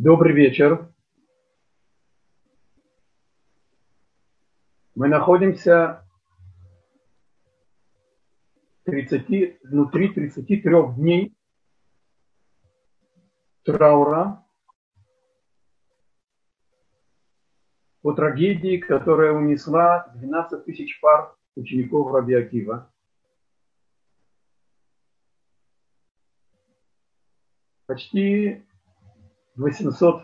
Добрый вечер. Мы находимся 30, внутри 33 дней траура по трагедии, которая унесла 12 тысяч пар учеников Раби Акива. Почти 800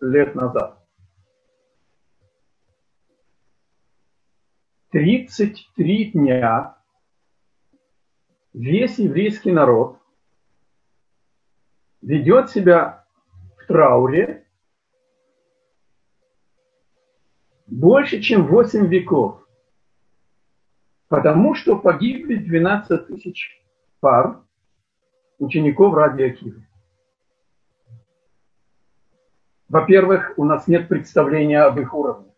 лет назад. 33 дня весь еврейский народ ведет себя в трауре больше, чем 8 веков. Потому что погибли 12 тысяч пар учеников Ради Акивы. Во-первых, у нас нет представления об их уровне.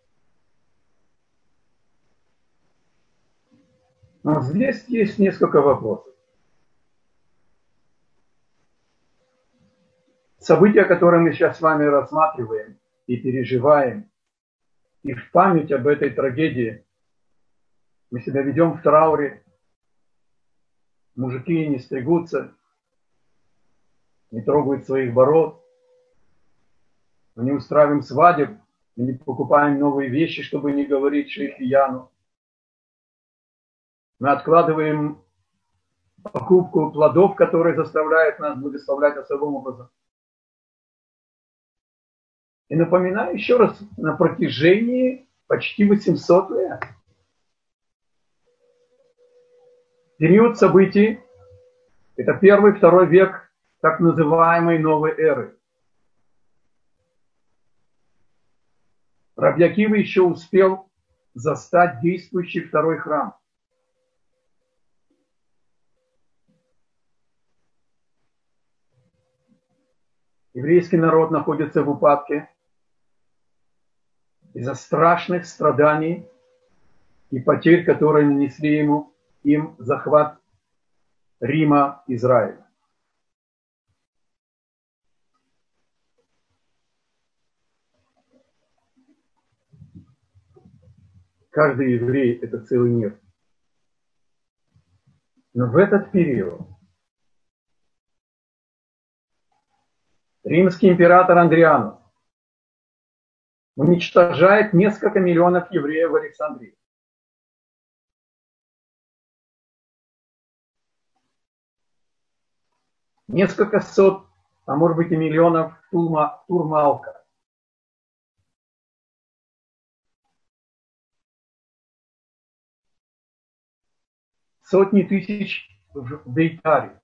Но здесь есть несколько вопросов. События, которые мы сейчас с вами рассматриваем и переживаем, и в память об этой трагедии мы себя ведем в трауре, мужики не стригутся, не трогают своих бород, мы не устраиваем свадеб, мы не покупаем новые вещи, чтобы не говорить шейхияну. Мы откладываем покупку плодов, которые заставляют нас благословлять особым образом. И напоминаю еще раз, на протяжении почти 800 лет. Период событий – это первый, второй век так называемой новой эры. Рабьякива еще успел застать действующий второй храм. Еврейский народ находится в упадке из-за страшных страданий и потерь, которые нанесли ему им захват Рима, Израиля. Каждый еврей – это целый мир. Но в этот период римский император Андрианус уничтожает несколько миллионов евреев в Александрии. Несколько сот, а может быть и миллионов Турма, Турмалка. Сотни тысяч в Бейтаре.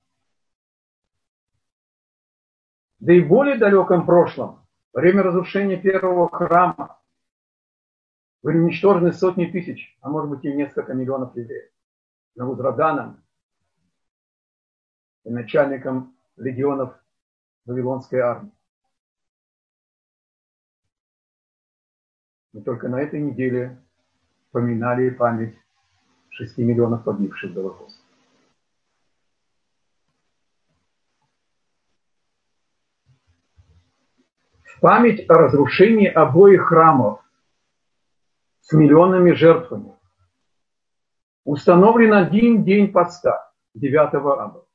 Да и в более далеком прошлом, время разрушения первого храма, были уничтожены сотни тысяч, а может быть и несколько миллионов евреев. Навузраданом и начальником легионов Вавилонской армии. Мы только на этой неделе поминали память 6 миллионов погибших в Голокосте. В память о разрушении обоих храмов с миллионами жертвами установлен один день поста, 9 аба.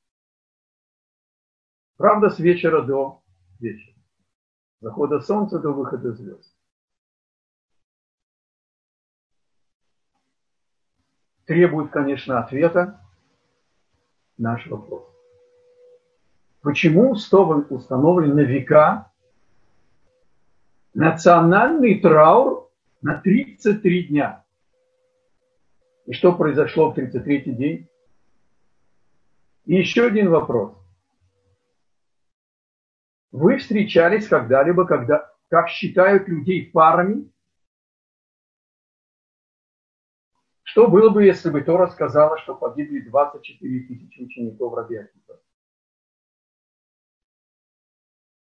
Правда, с вечера до вечера. Захода солнца до выхода звезд. Требует, конечно, ответа наш вопрос. Почему установлен на века национальный траур на 33 дня? И что произошло в 33-й день? И еще один вопрос. Вы встречались когда-либо, когда, как считают людей парами, Что было бы, если бы Тора сказала, что погибли 24 тысячи учеников Акива?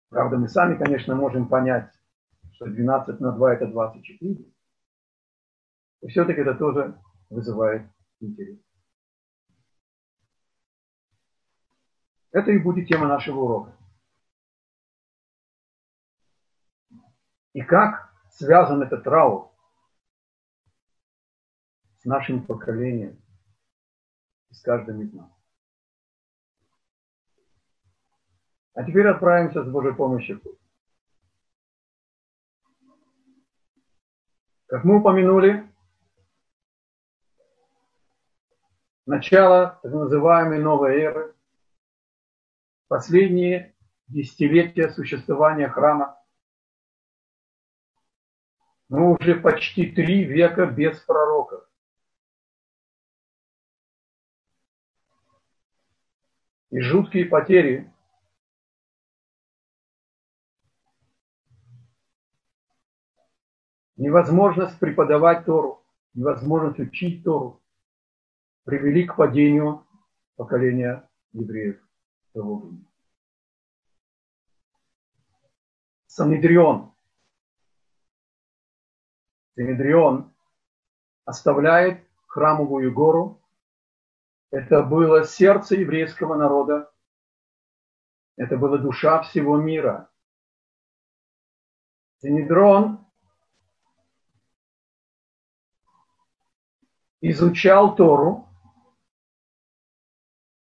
Правда, мы сами, конечно, можем понять, что 12 на 2 это 24. И все-таки это тоже вызывает интерес. Это и будет тема нашего урока. И как связан этот траур с нашим поколением, с каждым из нас. А теперь отправимся с Божьей помощью. Как мы упомянули, начало так называемой новой эры, последние десятилетия существования храма, мы уже почти три века без пророков. И жуткие потери невозможность преподавать Тору, невозможность учить Тору привели к падению поколения евреев того времени. Санедрион. Санедрион оставляет храмовую гору. Это было сердце еврейского народа. Это была душа всего мира. Синедрон изучал Тору,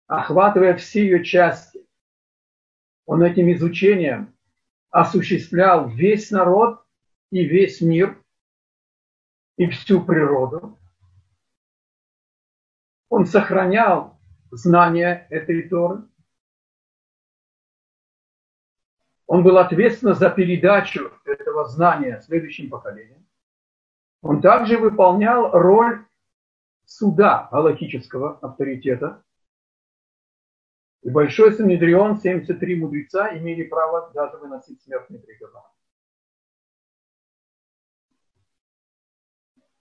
охватывая все ее части. Он этим изучением осуществлял весь народ и весь мир и всю природу. Он сохранял знания этой Торы. Он был ответственен за передачу этого знания следующим поколениям. Он также выполнял роль суда галактического авторитета. И Большой Санедрион, 73 мудреца, имели право даже выносить смертный приговор.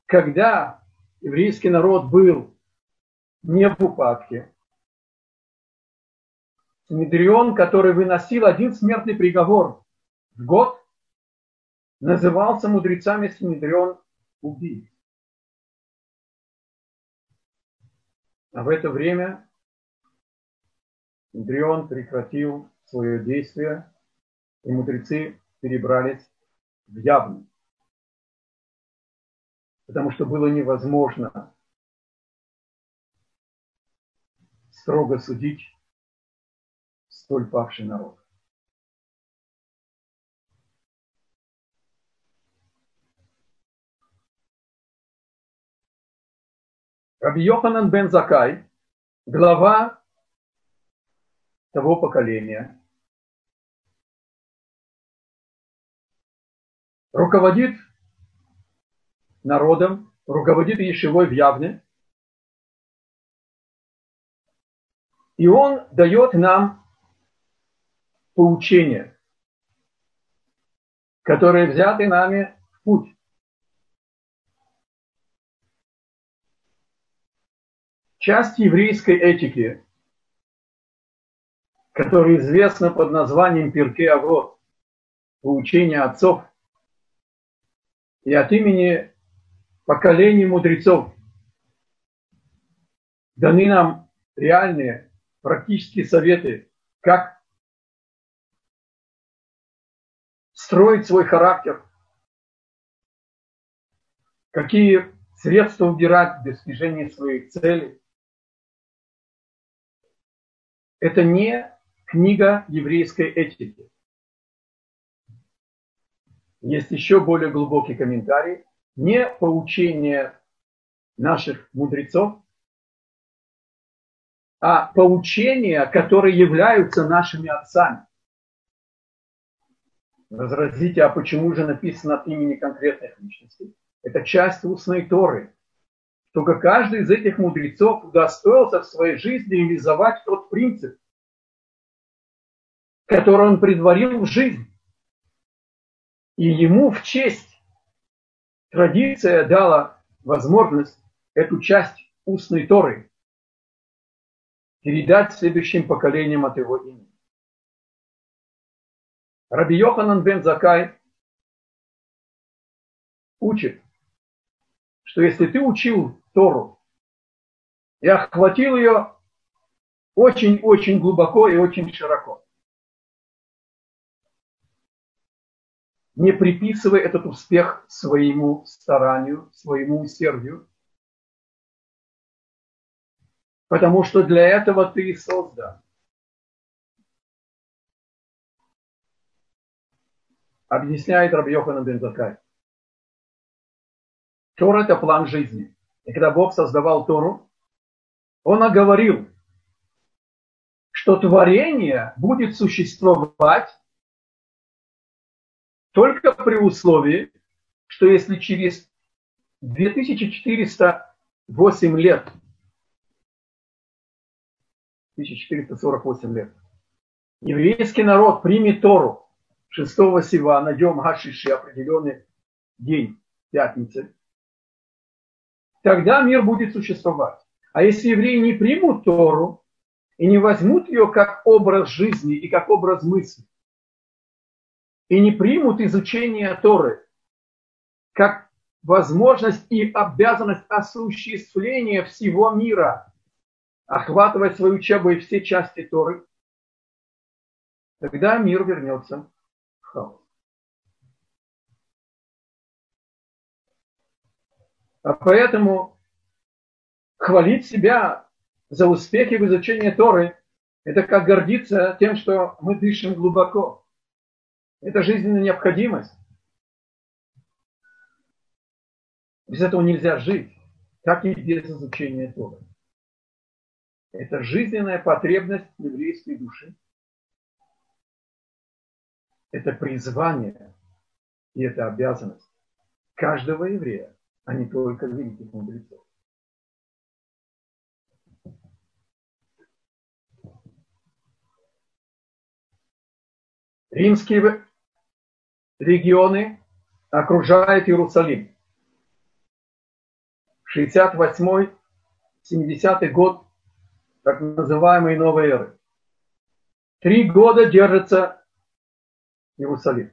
Когда еврейский народ был не в упадке, Санедрион, который выносил один смертный приговор в год, назывался мудрецами Санедрион убийц. А в это время Индрион прекратил свое действие, и мудрецы перебрались в Явну. Потому что было невозможно строго судить столь павший народ. Раби Йоханан бен Закай, глава того поколения, руководит народом, руководит Ешевой в Явне, и он дает нам поучения, которые взяты нами в путь. часть еврейской этики, которая известна под названием Пирке Аврот, поучение отцов, и от имени поколений мудрецов даны нам реальные практические советы, как строить свой характер, какие средства убирать в достижении своих целей, это не книга еврейской этики. Есть еще более глубокий комментарий. Не поучение наших мудрецов, а поучения, которые являются нашими отцами. Возразите, а почему же написано от имени конкретных личностей? Это часть устной Торы. Только каждый из этих мудрецов удостоился в своей жизни реализовать тот принцип, который он предварил в жизнь. И ему в честь традиция дала возможность эту часть устной Торы передать следующим поколениям от его имени. Раби Йоханан бен Закай учит, что если ты учил Тору и охватил ее очень-очень глубоко и очень широко, не приписывай этот успех своему старанию, своему усердию, потому что для этого ты и создан. Объясняет Раби Йоханан бен Закай. Тора – это план жизни. И когда Бог создавал Тору, Он оговорил, что творение будет существовать только при условии, что если через 2408 лет, 1448 лет, еврейский народ примет Тору. 6 Сивана, Йом Хашиши, определенный день, пятницы, тогда мир будет существовать. А если евреи не примут Тору и не возьмут ее как образ жизни и как образ мысли, и не примут изучение Торы как возможность и обязанность осуществления всего мира, охватывать свою учебой все части Торы, тогда мир вернется в хаос. А поэтому хвалить себя за успехи в изучении Торы – это как гордиться тем, что мы дышим глубоко. Это жизненная необходимость. Без этого нельзя жить, как и без изучения Торы. Это жизненная потребность еврейской души. Это призвание и это обязанность каждого еврея, а не только великих мудрецов. Римские регионы окружают Иерусалим. 68-70 год так называемой новой эры. Три года держится Иерусалим.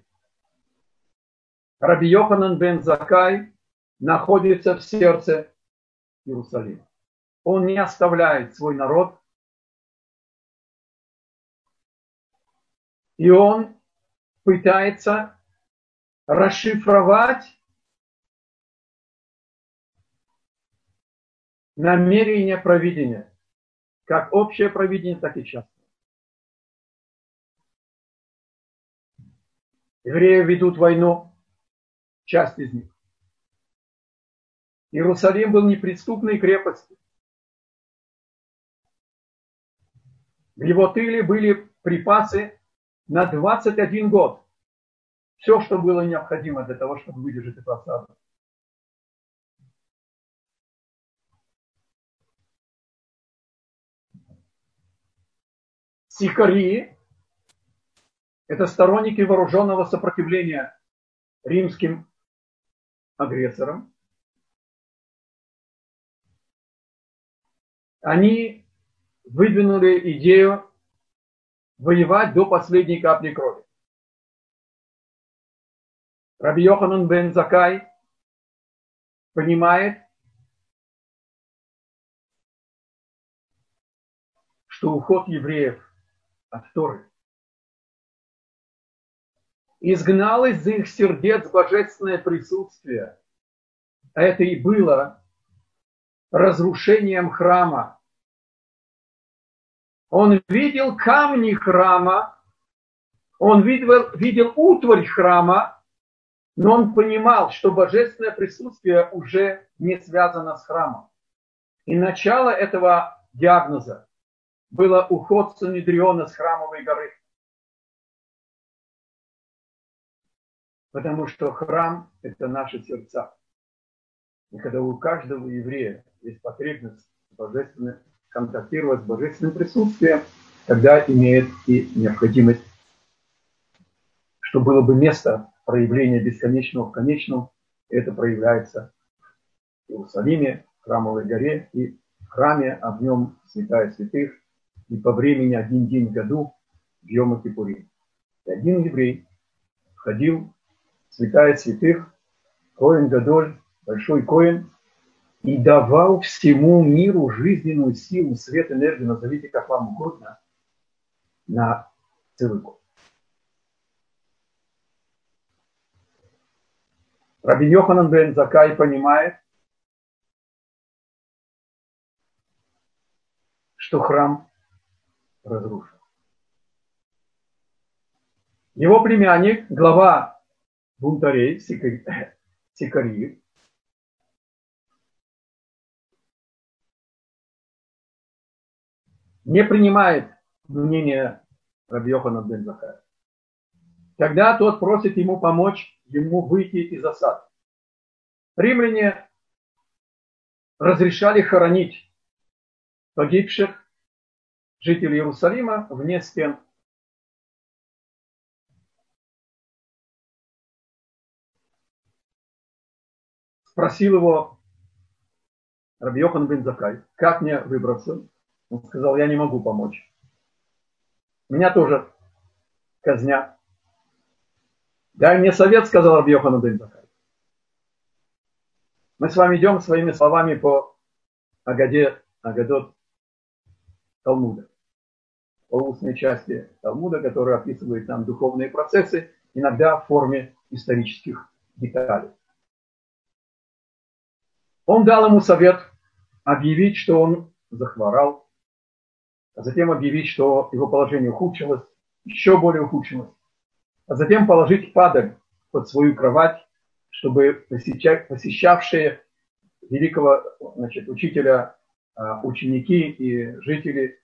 Раби Йоханан бен Закай находится в сердце Иерусалима. Он не оставляет свой народ. И он пытается расшифровать намерение провидения, как общее провидение, так и частное. Евреи ведут войну, часть из них. Иерусалим был неприступной крепостью. В его тыле были припасы на 21 год все, что было необходимо для того, чтобы выдержать эту осаду. Сикари – это сторонники вооруженного сопротивления римским агрессорам. Они выдвинули идею воевать до последней капли крови. Раби Йоханан бен Закай понимает, что уход евреев от Торы изгнал из их сердец божественное присутствие. А это и было разрушением храма. Он видел камни храма, он видел, видел утварь храма, но он понимал, что божественное присутствие уже не связано с храмом. И начало этого диагноза было уход Санедриона с храмовой горы. Потому что храм – это наши сердца. И когда у каждого еврея есть потребность божественно контактировать с божественным присутствием, тогда имеет и необходимость, чтобы было бы место проявление бесконечного в конечном. Это проявляется в Иерусалиме, в Храмовой горе и в храме, а в нем святая святых, и по времени один день в году в Йома. И один еврей входил в святая святых, Коин Гадоль, большой Коин, и давал всему миру жизненную силу, свет, энергию, назовите как вам угодно, на целый год. Раби Йоханан бен Закай понимает, что храм разрушен. Его племянник, глава бунтарей, Сикариев, не принимает мнение Рабьехана бен. Тогда тот просит ему помочь ему выйти из осады. Римляне разрешали хоронить погибших жителей Иерусалима вне стен. Спросил его Рабьехан бен Закай, как мне выбраться? Он сказал, я не могу помочь. Меня тоже казнят. Дай мне совет, сказал Рабьехан бен Закай. Мы с вами идем своими словами по Агаде, Агадот Талмуда. По устной части Талмуда, которая описывает там духовные процессы, иногда в форме исторических деталей. Он дал ему совет объявить, что он захворал, а затем объявить, что его положение ухудшилось, еще более ухудшилось, а затем положить падаль под свою кровать, чтобы посещавшие великого значит, учителя а, ученики и жители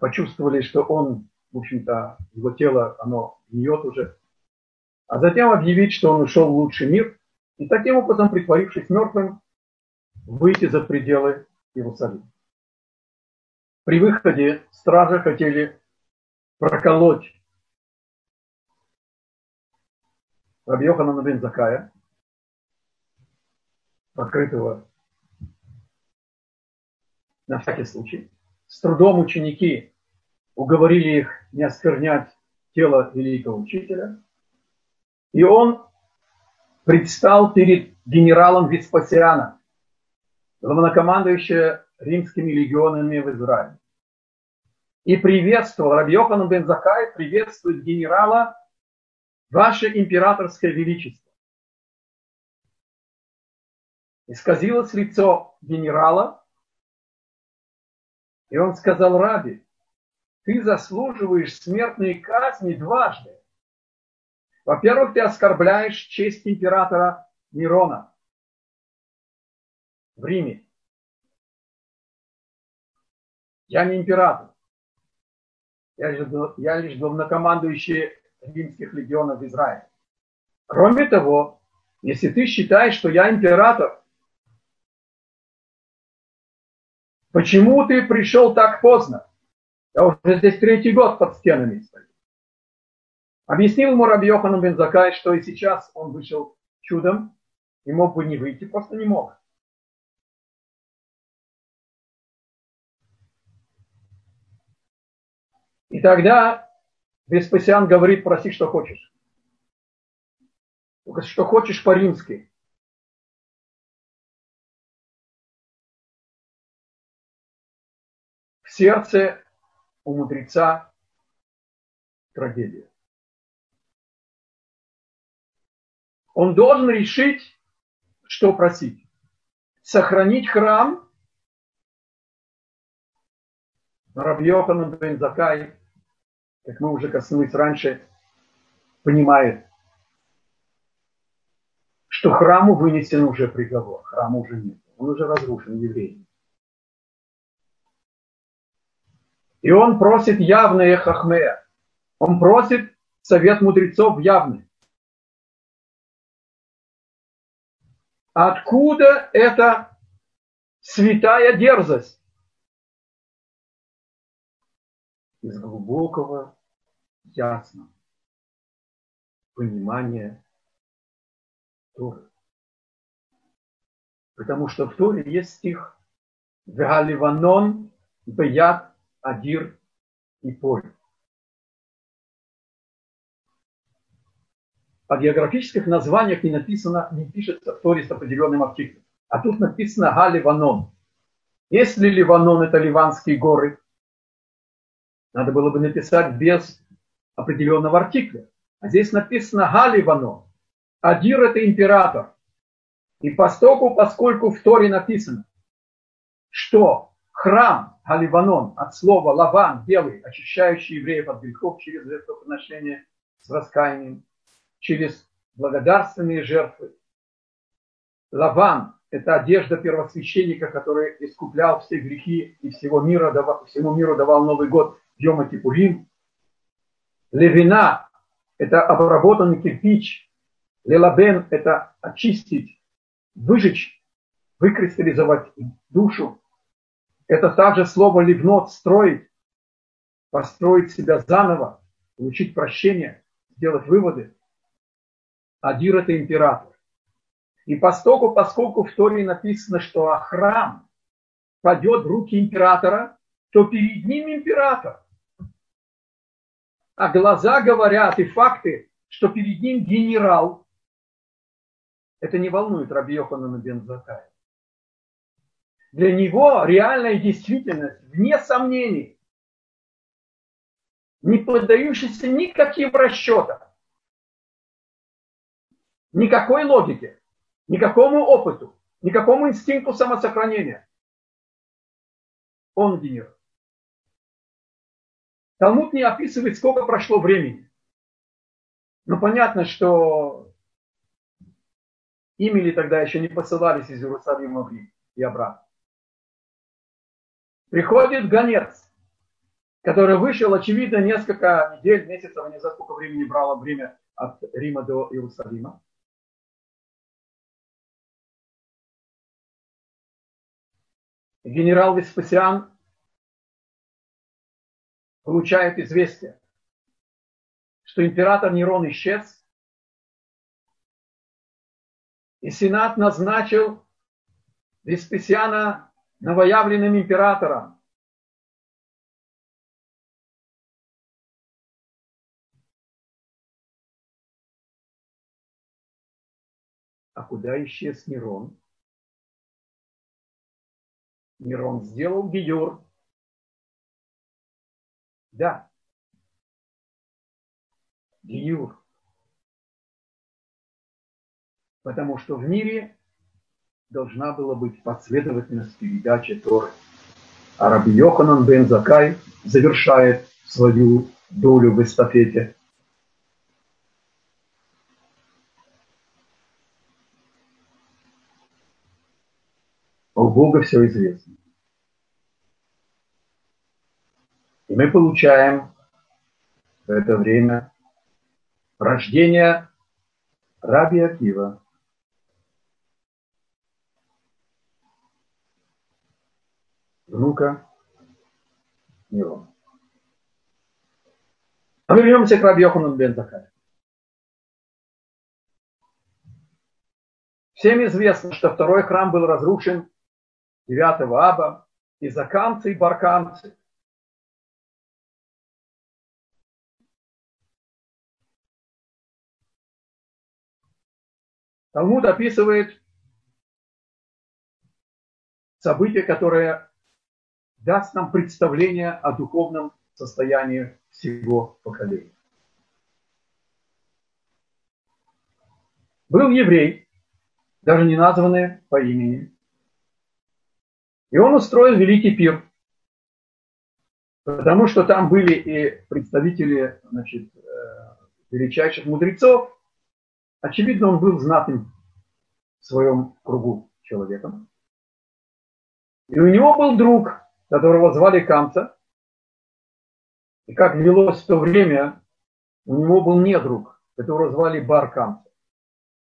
почувствовали, что он, в общем-то, его тело, оно гниет уже, а затем объявить, что он ушел в лучший мир, и таким образом, притворившись мертвым, выйти за пределы Иерусалима. При выходе стражи хотели проколоть Рабьехана бен Закая, покрытого на всякий случай. С трудом ученики уговорили их не осквернять тело великого учителя. И он предстал перед генералом Веспасиана, главнокомандующим римскими легионами в Израиле и приветствовал, Раби Йохан бен Закай приветствует генерала, ваше императорское величество. Исказилось лицо генерала, и он сказал Раби, ты заслуживаешь смертной казни дважды. Во-первых, ты оскорбляешь честь императора Нерона в Риме. Я не император. Я лишь, я лишь главнокомандующий римских легионов в Израиле. Кроме того, если ты считаешь, что я император, почему ты пришел так поздно? Я уже здесь третий год под стенами стою. Объяснил ему Раби Йохан бен Закай, что и сейчас он вышел чудом и мог бы не выйти, просто не мог. И тогда Веспасиан говорит, проси, что хочешь. Только что хочешь по-римски. Сердце у мудреца трагедия. Он должен решить, что просить. Сохранить храм. Рабьёхан бен Закай как мы уже коснулись раньше, понимает, что храму вынесен уже приговор, храма уже нет, он уже разрушен евреями. И он просит явное хахмея, он просит совет мудрецов явный. Откуда эта святая дерзость? из глубокого, ясного понимания Торы. Потому что в Торе есть стих Вегаливанон, Беят, Адир и Поль. О географических названиях не написано, не пишется в Торе с определенным артиклем. А тут написано Галиванон. Если Ливанон это Ливанские горы, надо было бы написать без определенного артикля. А здесь написано Галивано. Адир это император. И постоку, поскольку в Торе написано, что храм Халиванон от слова лаван, белый, очищающий евреев от грехов через жертвоприношение с раскаянием, через благодарственные жертвы. Лаван – это одежда первосвященника, который искуплял все грехи и всего мира, всему миру давал Новый год в Йома Кипурим. Левина – это обработанный кирпич. Лелабен – это очистить, выжечь, выкристаллизовать душу. Это также слово ливнот – строить, построить себя заново, получить прощение, сделать выводы. Адир – это император. И поскольку, поскольку в Торе написано, что храм падет в руки императора, то перед ним император. А глаза говорят и факты, что перед ним генерал. Это не волнует Раби Йоханана Бензакая. Для него реальная действительность, вне сомнений, не поддающаяся никаким расчетам, никакой логике, никакому опыту, никакому инстинкту самосохранения. Он генерал. Талмуд не описывает, сколько прошло времени. Но понятно, что имели тогда еще не посылались из Иерусалима в Рим и обратно. Приходит гонец, который вышел, очевидно, несколько недель, месяцев, не знаю, сколько времени брало время от Рима до Иерусалима. Генерал Веспасиан получает известие, что император Нерон исчез, и Сенат назначил Веспасиана новоявленным императором. А куда исчез Нерон? Нерон сделал гиюр да. Гиюр. Потому что в мире должна была быть последовательность передачи Торы. А Раби Йоханан бен Закай завершает свою долю в эстафете. У Бога все известно. И мы получаем в это время рождение Раби Акива. Внука Мирона. А мы вернемся к Раби Йохану бен Закарию. Всем известно, что второй храм был разрушен 9 аба из-за камцы и баркамцы. Талмуд описывает событие, которое даст нам представление о духовном состоянии всего поколения. Был еврей, даже не названный по имени, и он устроил великий пир, потому что там были и представители значит, э, величайших мудрецов, Очевидно, он был знатным в своем кругу человеком. И у него был друг, которого звали Камца. И как велось в то время, у него был недруг, которого звали Бар Камца.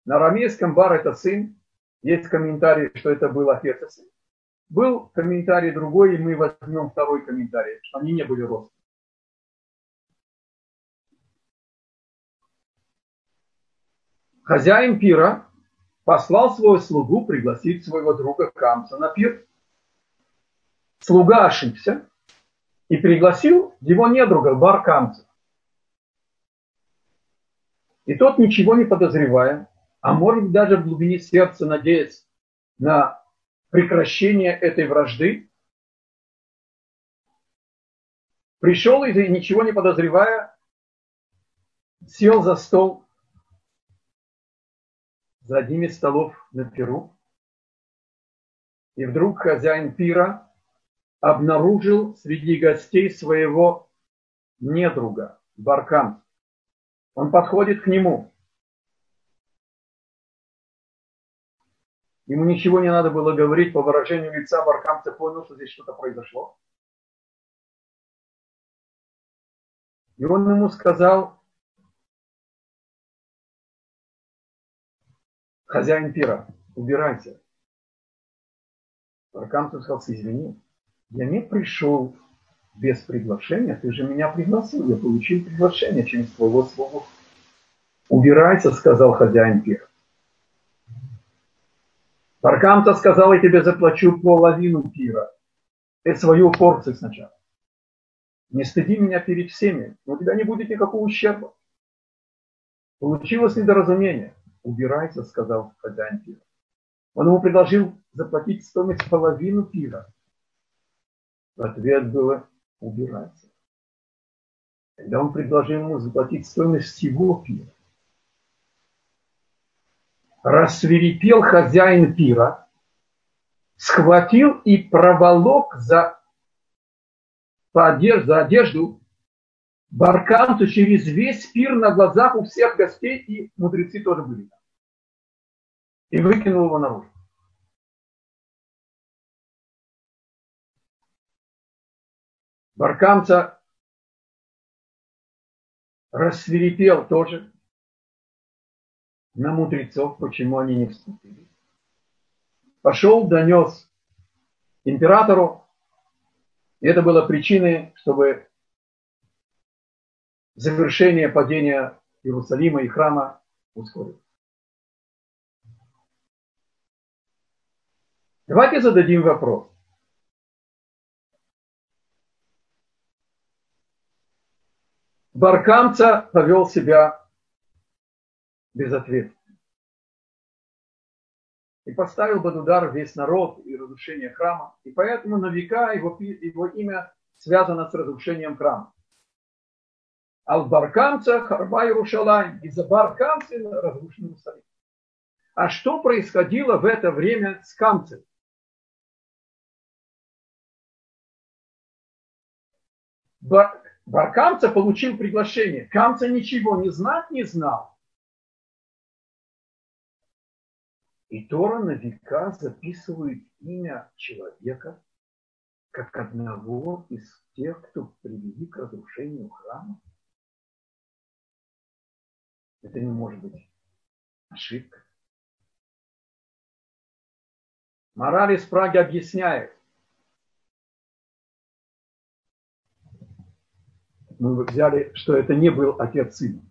На арамейском Бар это сын. Есть комментарий, что это был отец и сын. Был комментарий другой, и мы возьмем второй комментарий, что они не были родственниками. хозяин пира послал свою слугу пригласить своего друга Камса на пир. Слуга ошибся и пригласил его недруга Бар Камса. И тот, ничего не подозревая, а может даже в глубине сердца надеясь на прекращение этой вражды, пришел и ничего не подозревая, сел за стол за одним из столов на Перу. И вдруг хозяин пира обнаружил среди гостей своего недруга, Баркан. Он подходит к нему. Ему ничего не надо было говорить, по выражению лица Баркамца понял, что здесь что-то произошло. И он ему сказал, хозяин пира, убирайся. Баркамцев сказал, извини, я не пришел без приглашения, ты же меня пригласил, я получил приглашение через твоего слова. Убирайся, сказал хозяин пира. Баркамта сказал, я тебе заплачу половину пира. И свою порцию сначала. Не стыди меня перед всеми, у тебя не будет никакого ущерба. Получилось недоразумение. Убирайся, сказал хозяин пира. Он ему предложил заплатить стоимость половину пира. Ответ было убираться. Когда он предложил ему заплатить стоимость всего пира, рассверепел хозяин пира, схватил и проволок за, по одежду, за одежду барканцу через весь пир на глазах у всех гостей, и мудрецы тоже были. И выкинул его наружу. Баркамца рассверепел тоже на мудрецов, почему они не вступили. Пошел, донес императору, и это было причиной, чтобы завершение падения Иерусалима и храма ускорилось. Давайте зададим вопрос. Баркамца повел себя безответственно. И поставил под удар весь народ и разрушение храма. И поэтому на века его, его имя связано с разрушением храма. Ал-Баркамца Харба Иерушалайм. Из-за Баркамца разрушен Иерусалим. А что происходило в это время с Камцем? Баркамца получил приглашение. Камца ничего не знать не знал. И Тора на века записывает имя человека как одного из тех, кто привели к разрушению храма. Это не может быть ошибка. Мораль из Праги объясняет, мы взяли, что это не был отец сына,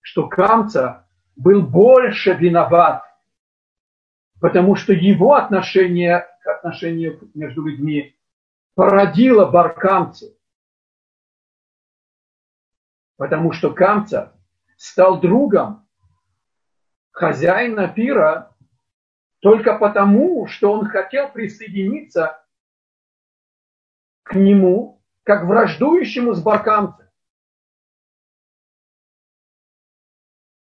что Камца был больше виноват, потому что его отношение к отношению между людьми породило Баркамца. Потому что Камца стал другом хозяина пира только потому, что он хотел присоединиться к нему как враждующему с Баркамцем.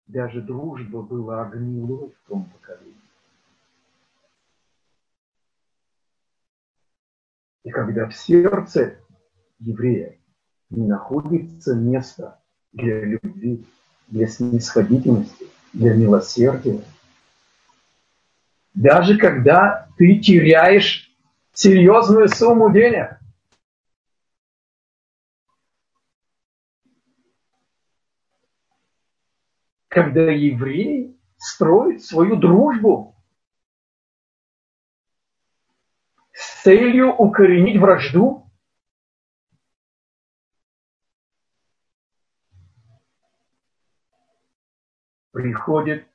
Даже дружба была огнилой в том поколении. И когда в сердце еврея не находится места для любви, для снисходительности, для милосердия, даже когда ты теряешь серьезную сумму денег, когда еврей строит свою дружбу с целью укоренить вражду, приходит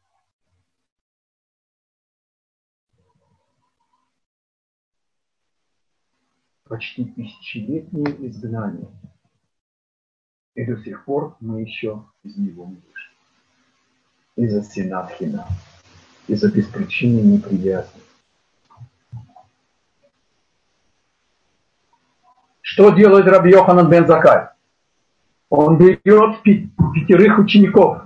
почти тысячелетнее изгнание. И до сих пор мы еще из него не вышли из-за синатхина, из-за беспричинной неприязни. Что делает Раби Йоханан бен Закай? Он берет пятерых учеников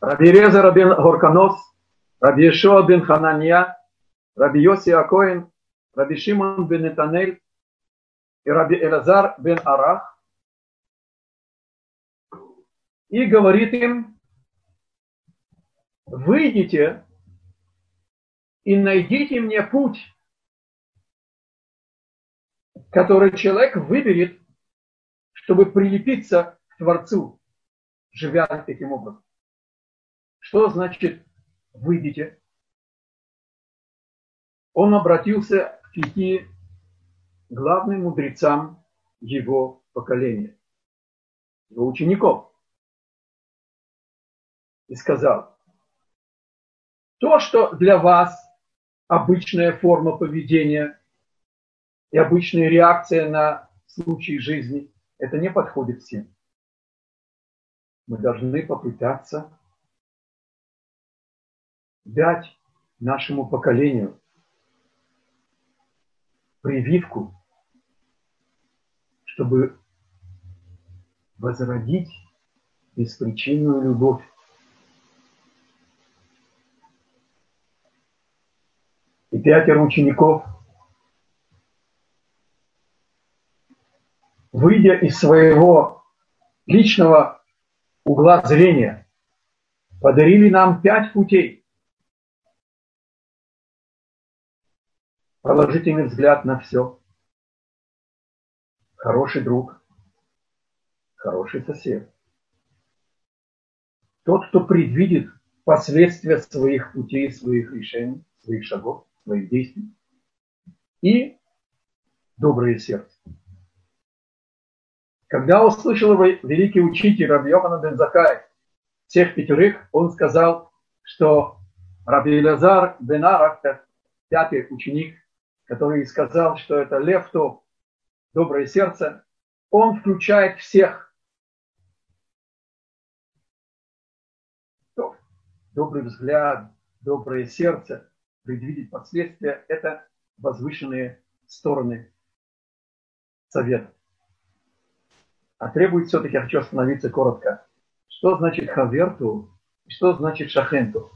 Раби Резер бен Горканос, Раби Ешуа бен Хананья, Раби Йоси Акоин, Раби Шимон бен Нетанель и Раби Элазар бен Арах. И говорит им, выйдите и найдите мне путь, который человек выберет, чтобы прилепиться к Творцу, живя этим образом. Что значит выйдите? Он обратился к пяти главным мудрецам его поколения, его учеников, и сказал, то, что для вас обычная форма поведения и обычная реакция на случаи жизни, это не подходит всем. Мы должны попытаться дать нашему поколению прививку, чтобы возродить беспричинную любовь. Пятеро учеников, выйдя из своего личного угла зрения, подарили нам пять путей – положительный взгляд на все. Хороший друг, хороший сосед. Тот, кто предвидит последствия своих путей, своих решений, своих шагов, своих действий. И доброе сердце. Когда услышал его великий учитель Раби Йохана бен Закай, всех пятерых, он сказал, что Раби Лазар бен Арах, пятый ученик, который сказал, что это лев то доброе сердце, он включает всех. Добрый взгляд, доброе сердце, предвидеть последствия – это возвышенные стороны совета. А требует все-таки, я хочу остановиться коротко. Что значит хаверту и что значит шахенту?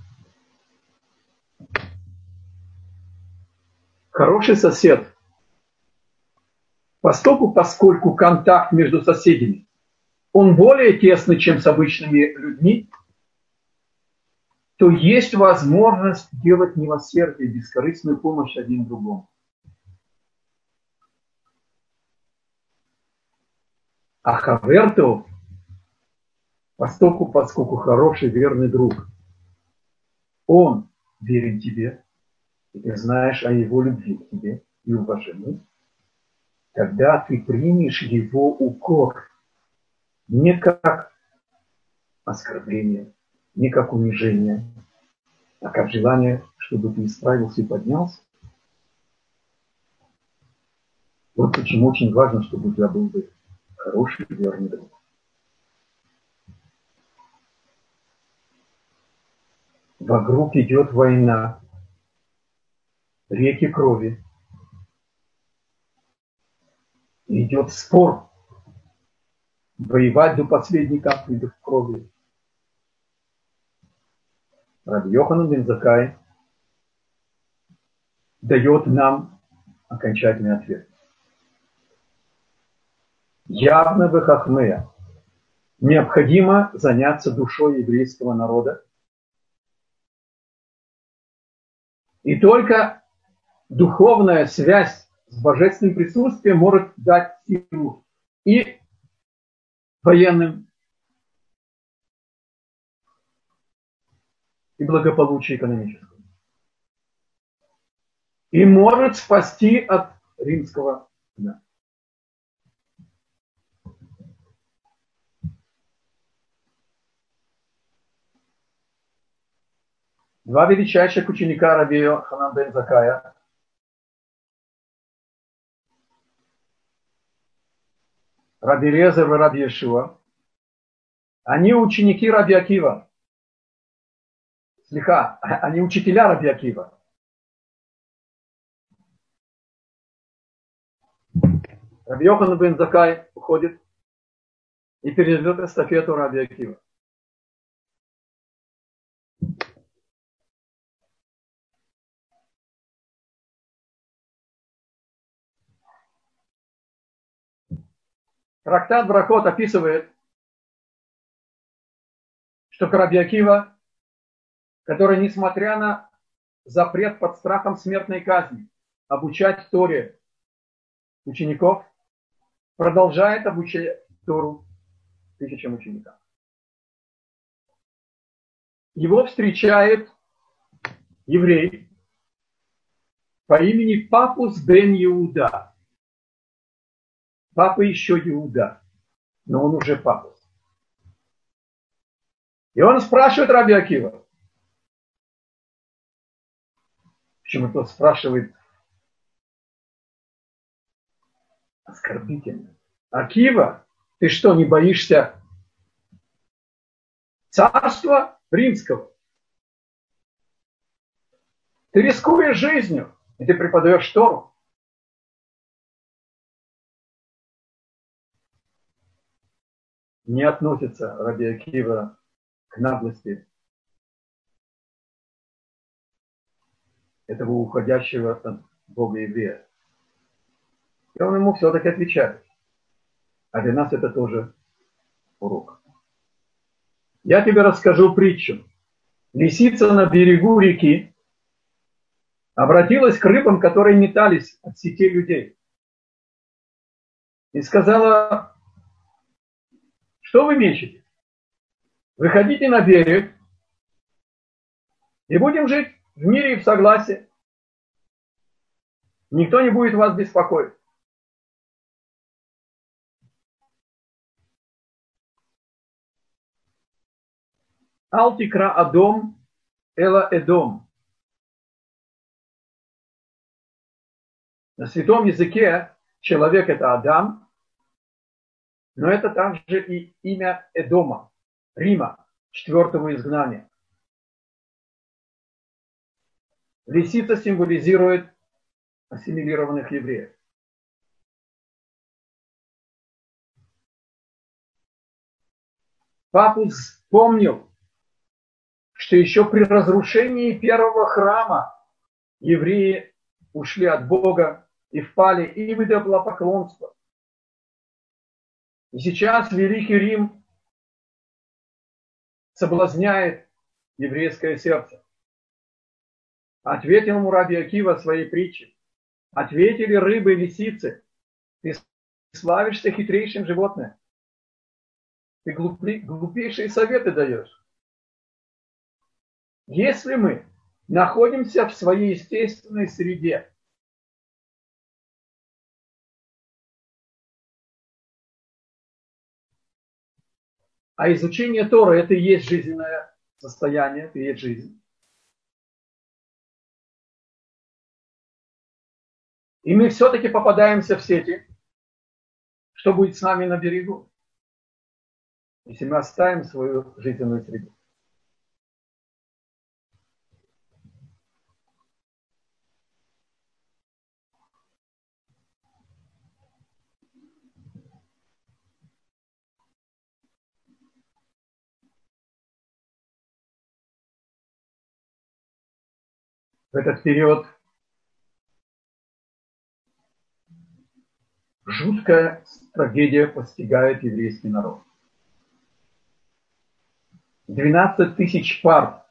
хороший сосед, поскольку, поскольку контакт между соседями, он более тесный, чем с обычными людьми, то есть возможность делать милосердие, бескорыстную помощь один другому. А Хаверту, поскольку, поскольку хороший, верный друг, он верен тебе, и ты знаешь о его любви к тебе и уважении, тогда ты примешь его укор не как оскорбление, не как унижение, а как желание, чтобы ты исправился и поднялся. Вот почему очень важно, чтобы у тебя был бы хороший, верный друг. Вокруг идет война, реки крови. идет спор, воевать до последней капли до крови. Раби Йоханан бен дает нам окончательный ответ. Явно в Хахмея необходимо заняться душой еврейского народа. И только духовная связь с божественным присутствием может дать силу и военным, и благополучие экономическое. И может спасти от римского дня. Два величайших ученика Рабио Ханан бен Закая Раби Резер и Раби Ешуа, они ученики Раби Акива. Слиха, они а учителя Раби Акива. Раби Йохан бен Закай уходит и передает эстафету Раби Акива. Трактат Брахот описывает, что Карабиакива Который, несмотря на запрет под страхом смертной казни обучать Торе учеников, продолжает обучать Тору тысячам ученикам. Его встречает еврей по имени Папус бен Иуда. Папа еще Иуда, но он уже Папус. И он спрашивает Раби Акива. Почему тот спрашивает оскорбительно. Акива, ты что, не боишься царства римского? Ты рискуешь жизнью, и ты преподаешь Тору. Не относится Раби Акива к наглости этого уходящего от Бога еврея. И он ему все-таки отвечает. А для нас это тоже урок. Я тебе расскажу притчу. Лисица на берегу реки обратилась к рыбам, которые метались от сети людей. И сказала, что вы мечете? Выходите на берег и будем жить в мире и в согласии. Никто не будет вас беспокоить. Алтикра Адом Эла Эдом. На святом языке человек это Адам, но это также и имя Эдома, Рима, четвертого изгнания. Лисица символизирует ассимилированных евреев. Папус помнил, что еще при разрушении первого храма евреи ушли от Бога и впали и в идолопоклонство. И сейчас Великий Рим соблазняет еврейское сердце. Ответил ему Раби Акива своей притче. Ответили рыбы и лисицы. Ты славишься хитрейшим животным. Ты глупи, глупейшие советы даешь. Если мы находимся в своей естественной среде, а изучение Тора это и есть жизненное состояние, это и есть жизнь. И мы все-таки попадаемся в сети, что будет с нами на берегу, если мы оставим свою жизненную среду. в этот период жуткая трагедия постигает еврейский народ. 12 тысяч пар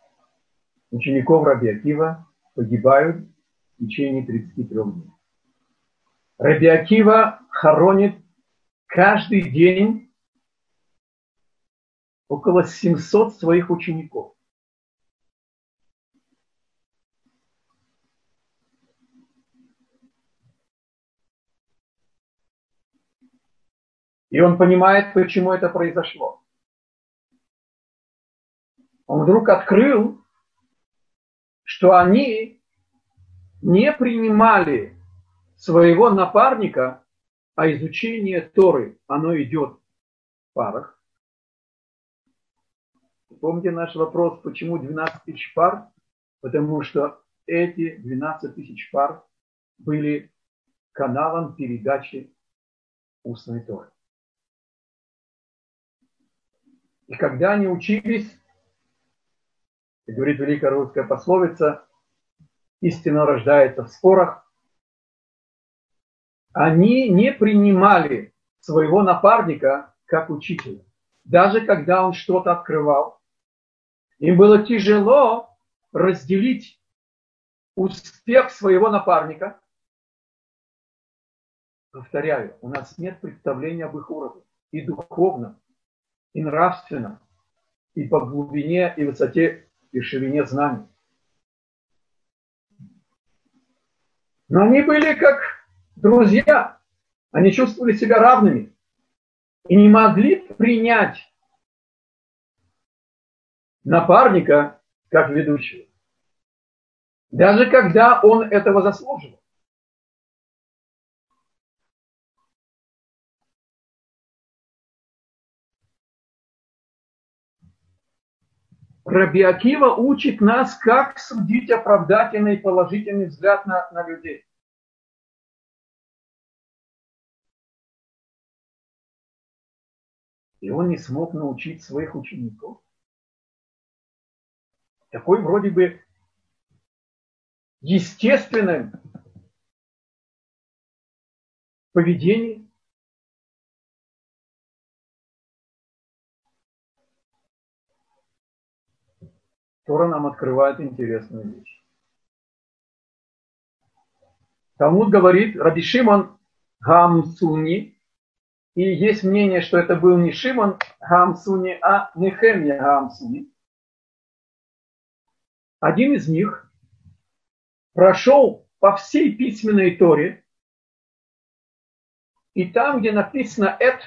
учеников Раби Акива погибают в течение 33 дней. Раби Акива хоронит каждый день около 700 своих учеников. И он понимает, почему это произошло. Он вдруг открыл, что они не принимали своего напарника, а изучение Торы, оно идет в парах. Помните наш вопрос, почему 12 тысяч пар? Потому что эти 12 тысяч пар были каналом передачи устной Торы. И когда они учились, говорит великая русская пословица, истина рождается в спорах, они не принимали своего напарника как учителя. Даже когда он что-то открывал, им было тяжело разделить успех своего напарника. Повторяю, у нас нет представления об их уровне и духовном, и нравственном, и по глубине, и высоте, и ширине знаний. Но они были как друзья. Они чувствовали себя равными и не могли принять напарника как ведущего. Даже когда он этого заслуживал. Раби Акива учит нас, как судить оправдательный и положительный взгляд на, на людей. И он не смог научить своих учеников. Такой вроде бы естественным поведением. Тора нам открывает интересную вещь. Талмуд говорит, Раби Шимон Гамсуни, и есть мнение, что это был не Шимон Гамсуни, а Нехемия Гамсуни. Один из них прошел по всей письменной Торе, и там, где написано «эт»,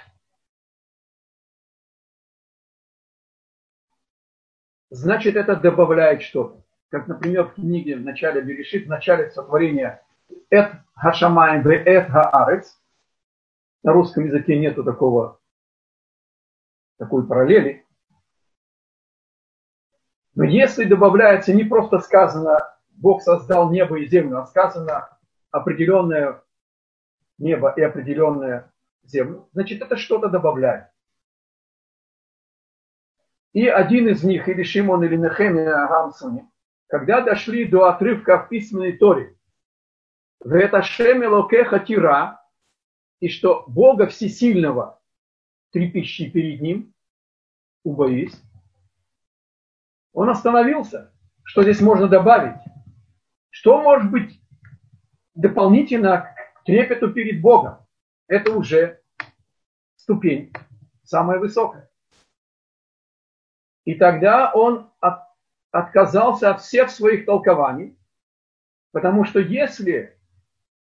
значит это добавляет что-то. Как, например, в книге в начале Берешит, в начале сотворения «эт хашамаем ве эт хаарец», на русском языке нету такого, такой параллели. Но если добавляется не просто сказано Бог создал небо и землю, а сказано определенное небо и определенное землю, значит это что-то добавляет. И один из них, или Шимон, или Нехемия Гамсуни, когда дошли до отрывка в письменной Торе, в это Шемелокеха Тира, и что Бога Всесильного трепещи перед Ним, убоись, он остановился. Что здесь можно добавить? Что может быть дополнительно к трепету перед Богом? Это уже ступень самая высокая. И тогда он от, отказался от всех своих толкований, потому что если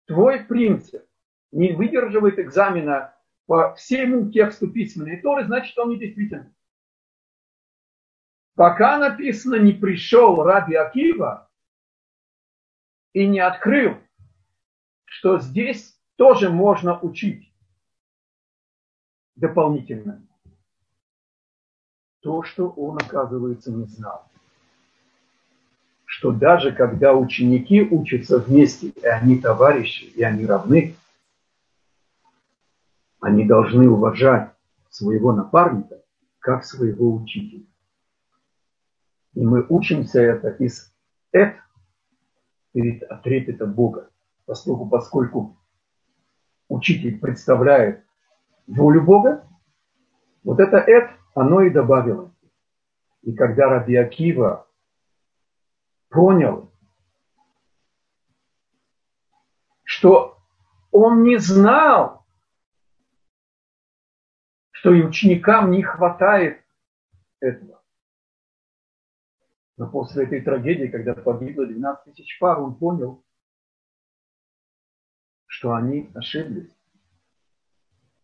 твой принцип не выдерживает экзамена по всему тексту письменной Торы, значит он не действительный. Пока написано «не пришел Раби Акива» и не открыл, что здесь тоже можно учить дополнительно то, что он, оказывается, не знал. Что даже когда ученики учатся вместе, и они товарищи, и они равны, они должны уважать своего напарника как своего учителя. И мы учимся это из эт перед трепета Бога, поскольку, поскольку учитель представляет волю Бога, вот это эт, оно и добавило. И когда Раби Акива понял, что он не знал, что и ученикам не хватает этого. Но после этой трагедии, когда погибло 12 тысяч пар, он понял, что они ошиблись.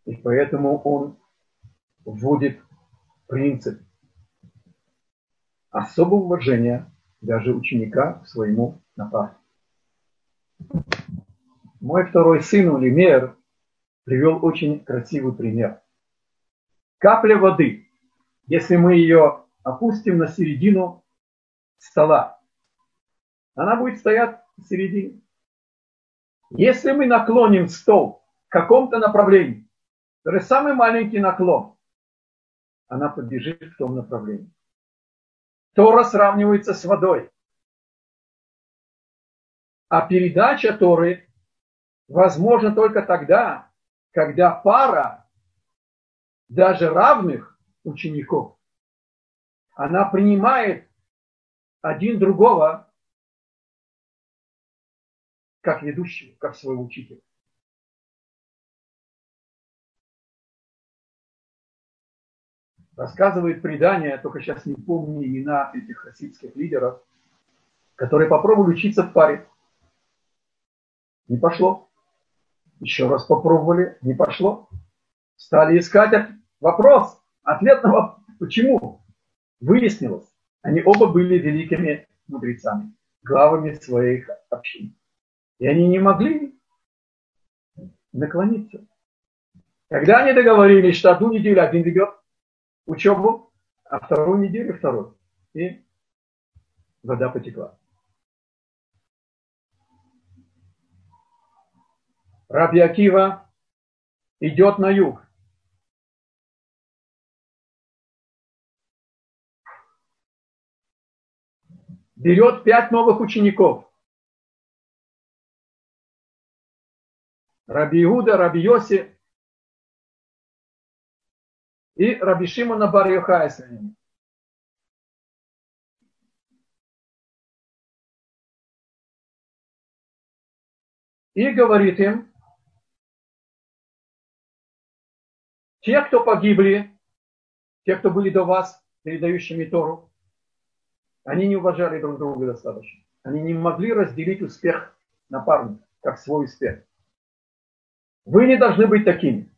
И поэтому он вводит принцип особого уважения даже ученика к своему напарнику. Мой второй сын Улимер привел очень красивый пример капля воды, если мы ее опустим на середину стола, она будет стоять в середине. Если мы наклоним стол в каком-то направлении, есть самый маленький наклон, она побежит в том направлении. Тора сравнивается с водой. А передача Торы возможна только тогда, когда пара даже равных учеников. Она принимает один другого как ведущего, как своего учителя. Рассказывает предание, только сейчас не помню имена этих хасидских лидеров, которые попробовали учиться в паре. Не пошло. Еще раз попробовали, не пошло. Стали искать вопрос, ответ на вопрос, почему. Выяснилось, они оба были великими мудрецами, главами своих общин. И они не могли наклониться. Когда они договорились, что одну неделю один ведет учебу, а вторую неделю второй. И вода потекла. Раби Акива идет на юг. Берет пять новых учеников. Раби Иуда, Раби Йоси и Раби Шимона Бар с. И говорит им, те, кто погибли, те, кто были до вас, передающими Тору, они не уважали друг друга достаточно. Они не могли разделить успех напарника, как свой успех. Вы не должны быть такими.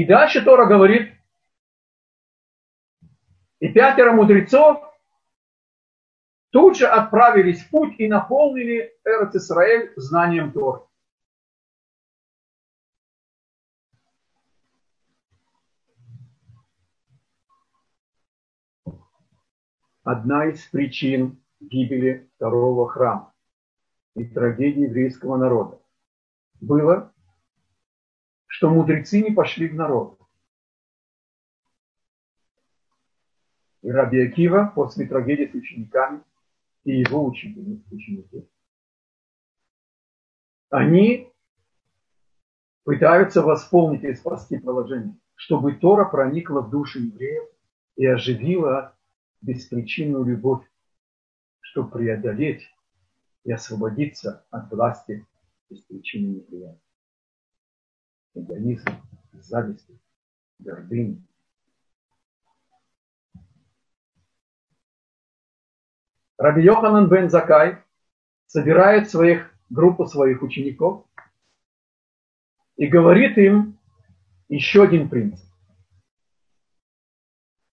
И дальше Тора говорит, и пятеро мудрецов тут же отправились в путь и наполнили Эрот Исраэль знанием Торы. Одна из причин гибели второго храма и трагедии еврейского народа было, что мудрецы не пошли в народ. И Раби Акива после трагедии с учениками и его ученики, ученики они пытаются восполнить и спасти положение, чтобы Тора проникла в души евреев и оживила беспричинную любовь, чтобы преодолеть и освободиться от власти без причины неприятия. Эгоизм, зависть, гордыни. Раби Йоханан бен Закай собирает своих, группу своих учеников и говорит им еще один принцип.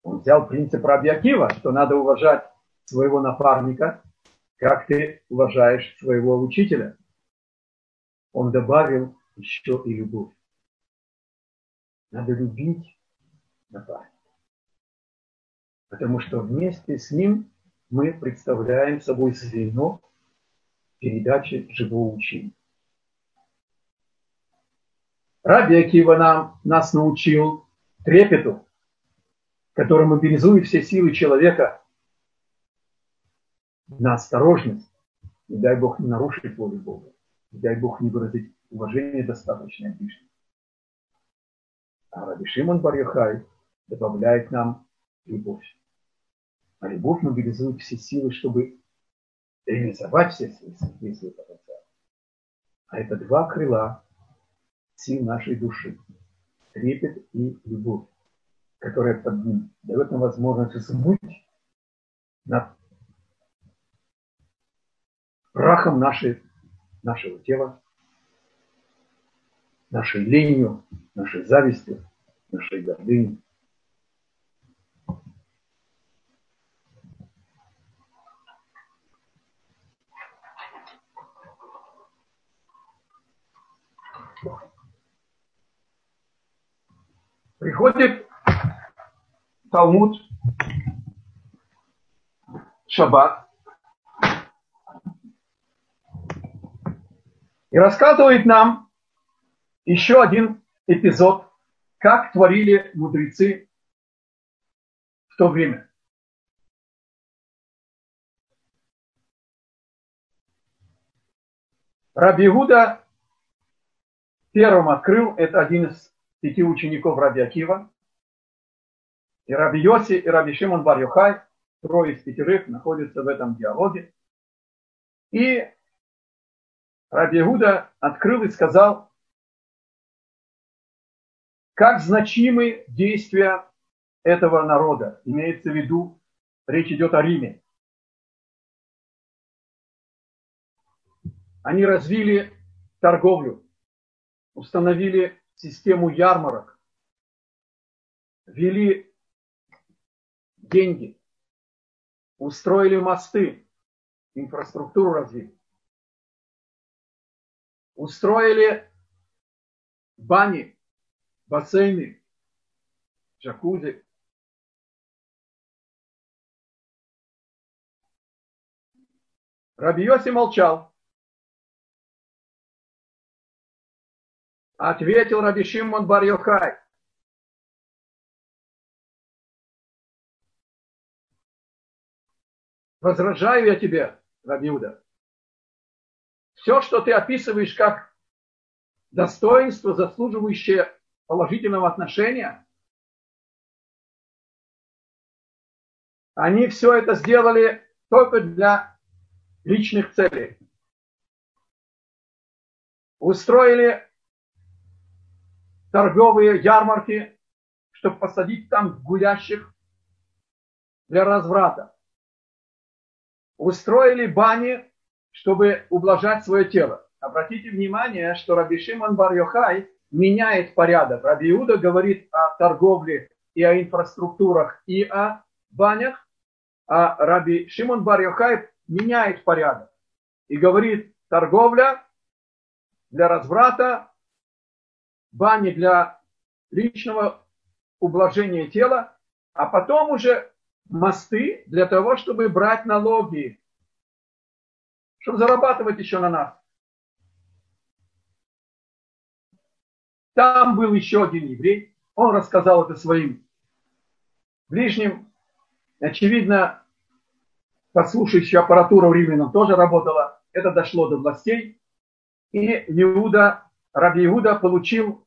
Он взял принцип Раби Акива, что надо уважать своего напарника – как ты уважаешь своего учителя. Он добавил еще и любовь. Надо любить напарника. Потому что вместе с ним мы представляем собой звено передачи живого учения. Раби Акива нам, нас научил трепету, который мобилизует все силы человека на осторожность, не дай Бог не нарушить волю Бога, не дай Бог не выразить уважение достаточное ближнему. А Раби Шимон бар добавляет нам любовь. А любовь мобилизует все силы, чтобы реализовать все свои, весь свой потенциал. А это два крыла сил нашей души. Трепет и любовь, которая под ним дает нам возможность взмыть над прахом нашей, нашего тела, нашей ленью, нашей завистью, нашей гордыней. Приходит Талмуд, Шаббат, И рассказывает нам еще один эпизод, как творили мудрецы в то время. Раби Гуда первым открыл, это один из пяти учеников Раби Акива. И Раби Йоси, и Раби Шимон Бар Йохай, трое из пятерых, находятся в этом диалоге. И Раби Иуда открыл и сказал, как значимы действия этого народа. Имеется в виду, речь идет о Риме. Они развили торговлю, установили систему ярмарок, ввели деньги, устроили мосты, инфраструктуру развили, устроили бани, бассейны, джакузи. Рабиоси молчал. Ответил Раби Шимон бар -Йохай. Возражаю я тебе, Рабиуда. Все, что ты описываешь как достоинство, заслуживающее положительного отношения, они все это сделали только для личных целей. Устроили торговые ярмарки, чтобы посадить там гулящих для разврата. Устроили бани, чтобы ублажать свое тело. Обратите внимание, что Раби Шимон бар Йохай меняет порядок. Раби Иуда говорит о торговле и о инфраструктурах, и о банях, а Раби Шимон бар меняет порядок и говорит торговля для разврата, бани для личного ублажения тела, а потом уже мосты для того, чтобы брать налоги, чтобы зарабатывать еще на нас. Там был еще один еврей, он рассказал это своим ближним. Очевидно, подслушающая аппаратура у римлянам тоже работала. Это дошло до властей. И Иуда, Раби Иуда получил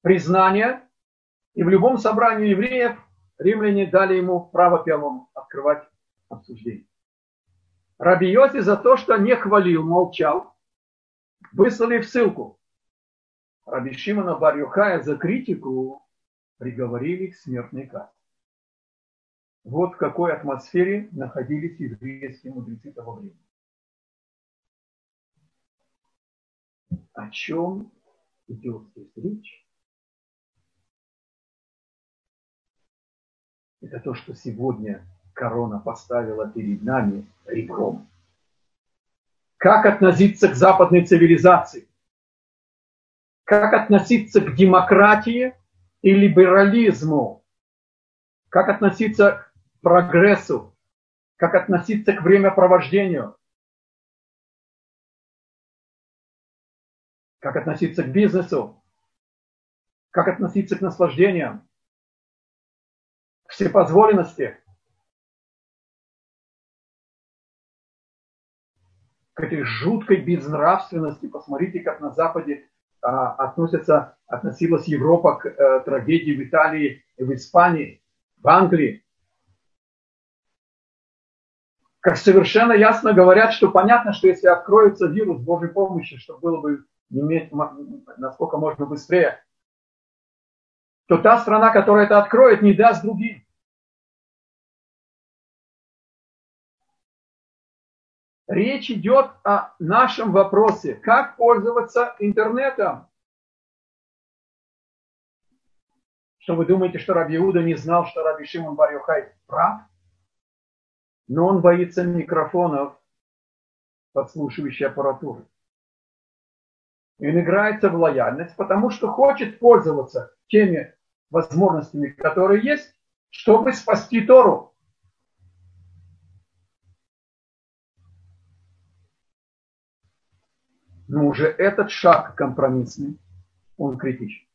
признание, и в любом собрании евреев римляне дали ему право первым открывать обсуждение. Раби Йоси за то, что не хвалил, молчал, выслали в ссылку. Раби Шимона Барюхая за критику приговорили к смертной казни. Вот в какой атмосфере находились еврейские мудрецы того времени. О чем идет здесь речь? это то, что сегодня корона поставила перед нами ребром. Как относиться к западной цивилизации? Как относиться к демократии и либерализму? Как относиться к прогрессу? Как относиться к времяпровождению? Как относиться к бизнесу? Как относиться к наслаждениям? всепозволенности, к этой жуткой безнравственности. Посмотрите, как на Западе а, относятся, относилась Европа к а, трагедии в Италии, в Испании, в Англии. Как совершенно ясно говорят, что понятно, что если откроется вирус Божьей помощи, что было бы иметь, насколько можно быстрее, то та страна, которая это откроет, не даст другим. Речь идет о нашем вопросе, как пользоваться интернетом. Что вы думаете, что Раби Иуда не знал, что Раби Шимон Бар прав? Но он боится микрофонов, подслушивающей аппаратуры. И он играется в лояльность, потому что хочет пользоваться теми возможностями, которые есть, чтобы спасти Тору. Но уже этот шаг компромиссный, он критичен.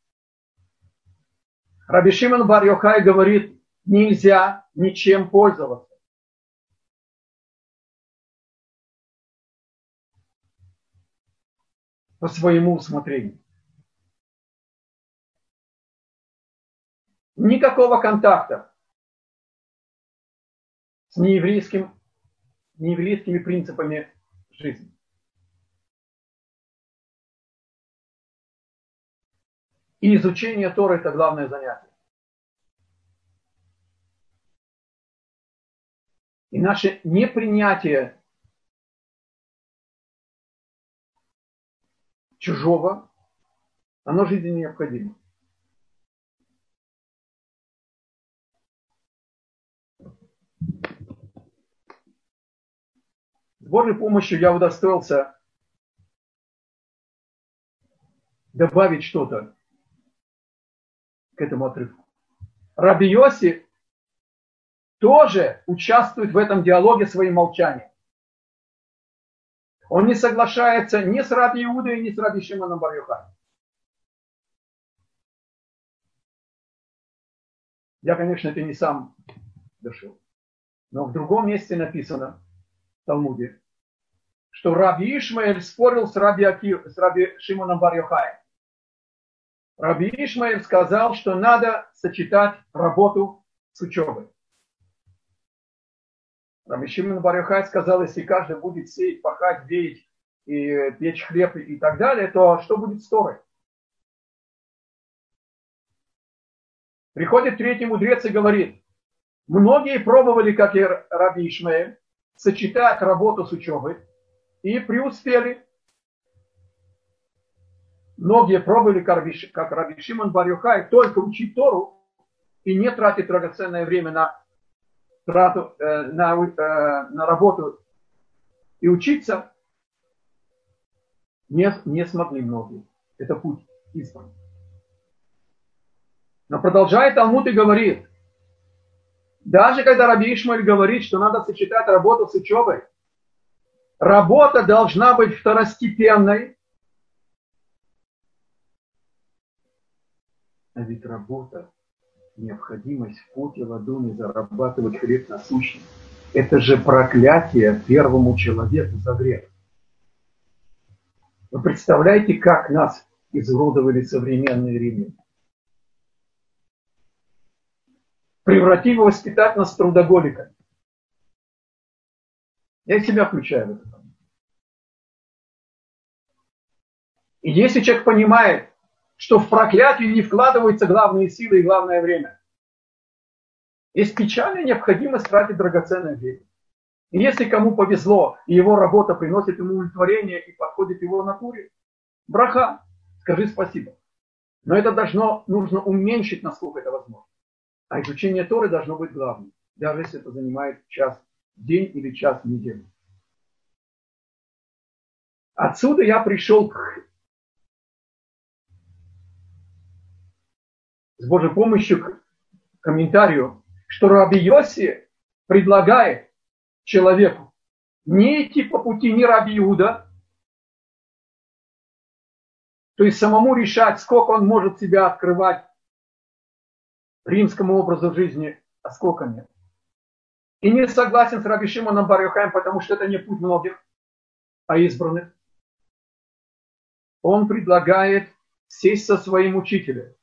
Раби Шимон бар Йохай говорит, нельзя ничем пользоваться. по своему усмотрению. Никакого контакта с нееврейским, нееврейскими принципами жизни. И изучение Торы – это главное занятие. И наше непринятие чужого, оно жизненно необходимо. С Божьей помощью я удостоился добавить что-то к этому отрывку. Раби Йоси тоже участвует в этом диалоге своим молчанием. Он не соглашается ни с Раби Иудой, ни с Раби Шимоном Барюхай. Я, конечно, это не сам дошел. Но в другом месте написано в Талмуде, что Раби Ишмаэль спорил с Раби, Аки, с Раби Шимоном Барюхаем. Раби Ишмаэль сказал, что надо сочетать работу с учебой. Раби Шимон Барюхай сказал, если каждый будет сеять, пахать, веять, и печь хлеб и так далее, то что будет с Торой? Приходит третий мудрец и говорит, многие пробовали, как и Раби Ишмаэль, сочетать работу с учебой и преуспели. Многие пробовали, как Раби Шимон Барюхай, только учить Тору и не тратить драгоценное время на, трату, э, на, э, на работу и учиться. Не, не смогли многие. Это путь избран. Но продолжает Талмуд и говорит, даже когда Раби Ишмаль говорит, что надо сочетать работу с учебой, работа должна быть второстепенной, А ведь работа, необходимость в поте ладони зарабатывать хлеб насущный, это же проклятие первому человеку за грех. Вы представляете, как нас изуродовали современные римляне? Превратив и воспитать нас трудоголиками. Я себя включаю в это. И если человек понимает, что в проклятие не вкладываются главные силы и главное время. Есть печальная необходимость тратить драгоценное время. И если кому повезло, и его работа приносит ему удовлетворение и подходит его натуре, браха, скажи спасибо. Но это должно, нужно уменьшить, насколько это возможно. А изучение Торы должно быть главным, даже если это занимает час в день или час в неделю. Отсюда я пришел к с Божьей помощью к комментарию, что Раби Йоси предлагает человеку не идти по пути ни Раби Иуда, то есть самому решать, сколько он может себя открывать римскому образу жизни, а сколько нет. И не согласен с Раби Шимоном Барюхаем, потому что это не путь многих, а избранных. Он предлагает сесть со своим учителем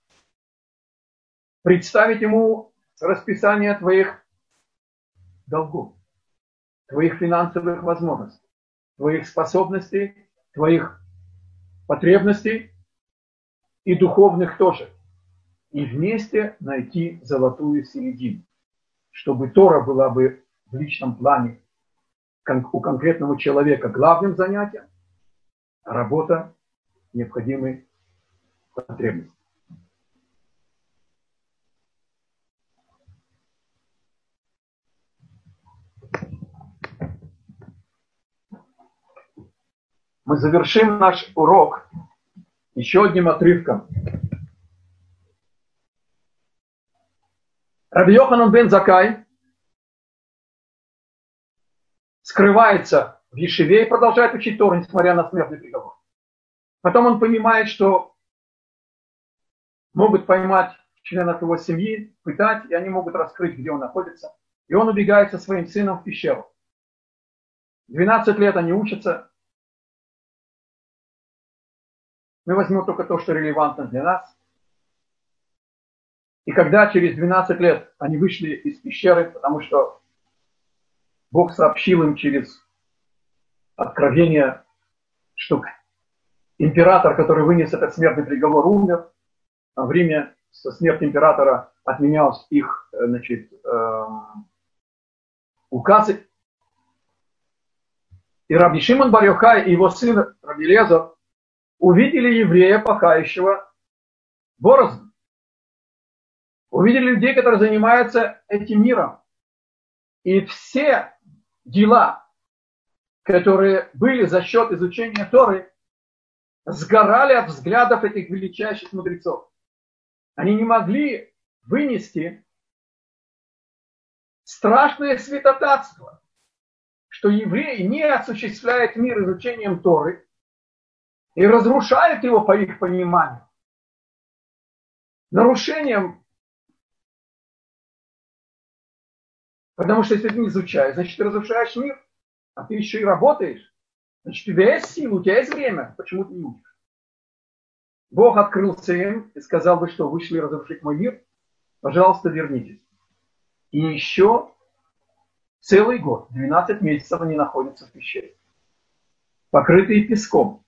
представить ему расписание твоих долгов, твоих финансовых возможностей, твоих способностей, твоих потребностей и духовных тоже. И вместе найти золотую середину, чтобы Тора была бы в личном плане у конкретного человека главным занятием, а работа необходимой потребностью. Мы завершим наш урок еще одним отрывком. Раби Йоханан бен Закай скрывается в Ешеве и продолжает учить Тору, несмотря на смертный приговор. Потом он понимает, что могут поймать членов его семьи, пытать, и они могут раскрыть, где он находится. И он убегает со своим сыном в пещеру. 12 лет они учатся, Мы возьмем только то, что релевантно для нас. И когда через 12 лет они вышли из пещеры, потому что Бог сообщил им через откровение, что император, который вынес этот смертный приговор, умер. А в Риме со смерти императора отменялся их э, значит, эм, указы. И Раби Шимон Барьохай и его сын Раби Лезер увидели еврея, пахающего борозду. Увидели людей, которые занимаются этим миром. И все дела, которые были за счет изучения Торы, сгорали от взглядов этих величайших мудрецов. Они не могли вынести страшное святотатство, что евреи не осуществляют мир изучением Торы и разрушают его по их пониманию. Нарушением Потому что если ты не изучаешь, значит ты разрушаешь мир, а ты еще и работаешь. Значит, у тебя есть сила, у тебя есть время. Почему ты не учишь? Бог открылся им и сказал, вы что, вышли разрушить мой мир? Пожалуйста, вернитесь. И еще целый год, 12 месяцев они находятся в пещере. Покрытые песком.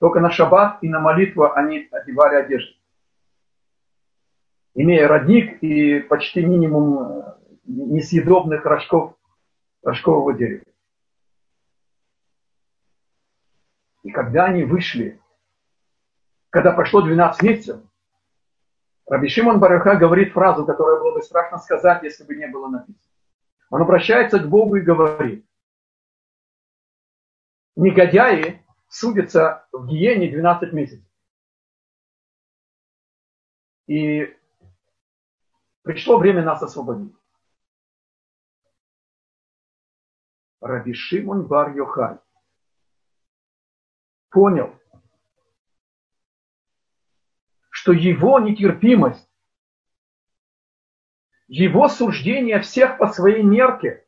Только на шаббат и на молитву они одевали одежду. Имея родник и почти минимум э, несъедобных рожков, рожкового дерева. И когда они вышли, когда прошло 12 месяцев, Раби Шимон Бараха говорит фразу, которую было бы страшно сказать, если бы не было написано. Он обращается к Богу и говорит, негодяи судятся в гиене 12 месяцев. И пришло время нас освободить. Раби Шимон Бар Йохай понял, что его нетерпимость, его суждение всех по своей мерке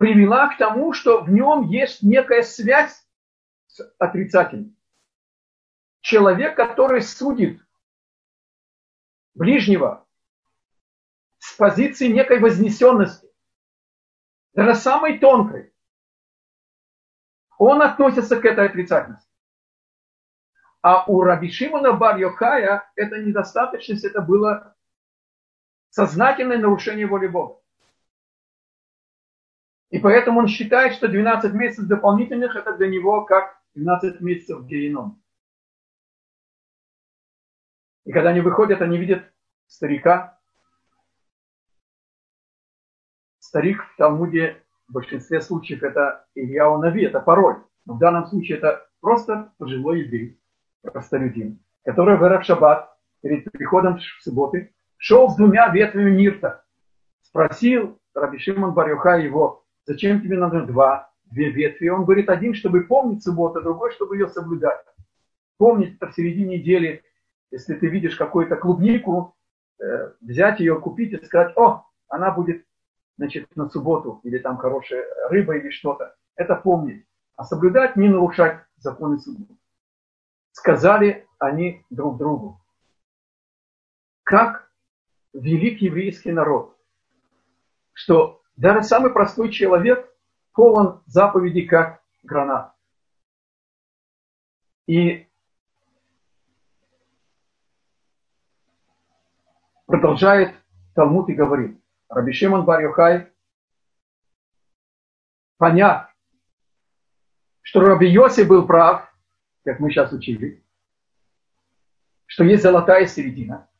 привела к тому, что в нем есть некая связь с отрицательным. Человек, который судит ближнего с позиции некой вознесенности, даже самой тонкой, он относится к этой отрицательности. А у Раби Шимона бар это недостаточность, это было сознательное нарушение воли Бога. И поэтому он считает, что 12 месяцев дополнительных это для него как 12 месяцев в геном. И когда они выходят, они видят старика, старик в Талмуде в большинстве случаев это Илья Нави, это пароль. Но в данном случае это просто пожилой еврей, простолюдин, который в Эрев Шаббат перед приходом в субботы шел с двумя ветвями мирта. Спросил Раби Шимон Барюха его, зачем тебе надо два, две ветви? Он говорит, один, чтобы помнить субботу, а другой, чтобы ее соблюдать. Помнить это в середине недели, если ты видишь какую-то клубнику, э, взять ее, купить и сказать, о, она будет значит, на субботу, или там хорошая рыба или что-то, это помнить. А соблюдать, не нарушать законы субботы. Сказали они друг другу. Как велик еврейский народ, что даже самый простой человек полон заповедей, как гранат. И продолжает Талмуд и говорит, Раби Шимон бар Йохай, поняв, что Раби Йоси был прав, как мы сейчас учили, что есть золотая середина,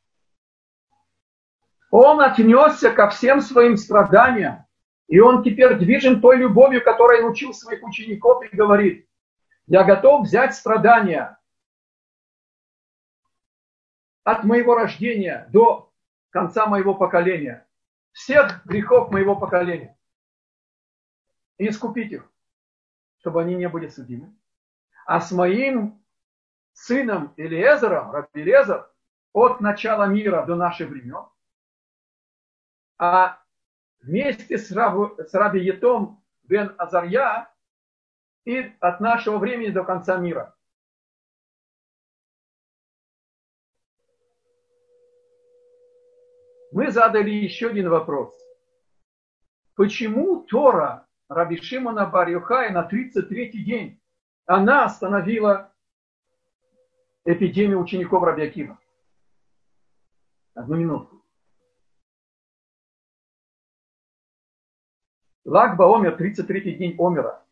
он отнесся ко всем своим страданиям, и он теперь движен той любовью, которой научил своих учеников и говорит, я готов взять страдания от моего рождения до конца моего поколения всех грехов моего поколения и искупить их, чтобы они не были судимы. А с моим сыном Элиезером, Раби Элиезер, от начала мира до наших времен, а вместе с, Рабу, с Раби Етом бен Азарья и от нашего времени до конца мира. Мы задали еще один вопрос. Почему Тора Раби Шимона Барюхая на 33-й день она остановила эпидемию учеников Раби Акива? Одну минутку. Лагба Омер, 33-й день Омера,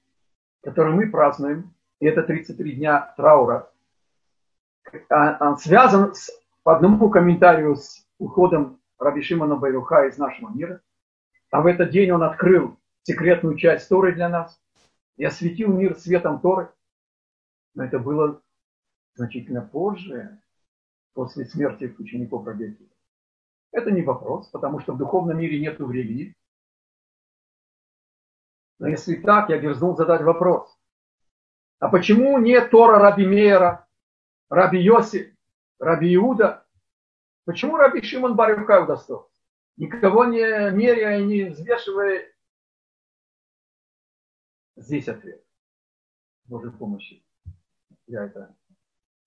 который мы празднуем, и это 33 дня траура, а, он связан с, по одному комментарию с уходом Раби Шимона Байруха из нашего мира. А в этот день он открыл секретную часть Торы для нас и осветил мир светом Торы. Но это было значительно позже, после смерти учеников Рабекива. Это не вопрос, потому что в духовном мире нет времени. Но если так, я дерзнул задать вопрос. А почему нет Тора Раби Мейера, Раби Йоси, Раби Иуда? Почему Раби Шимон Барюхай удостоился? Никого не меряя и не взвешивая. Здесь ответ. Божьей помощи. Я это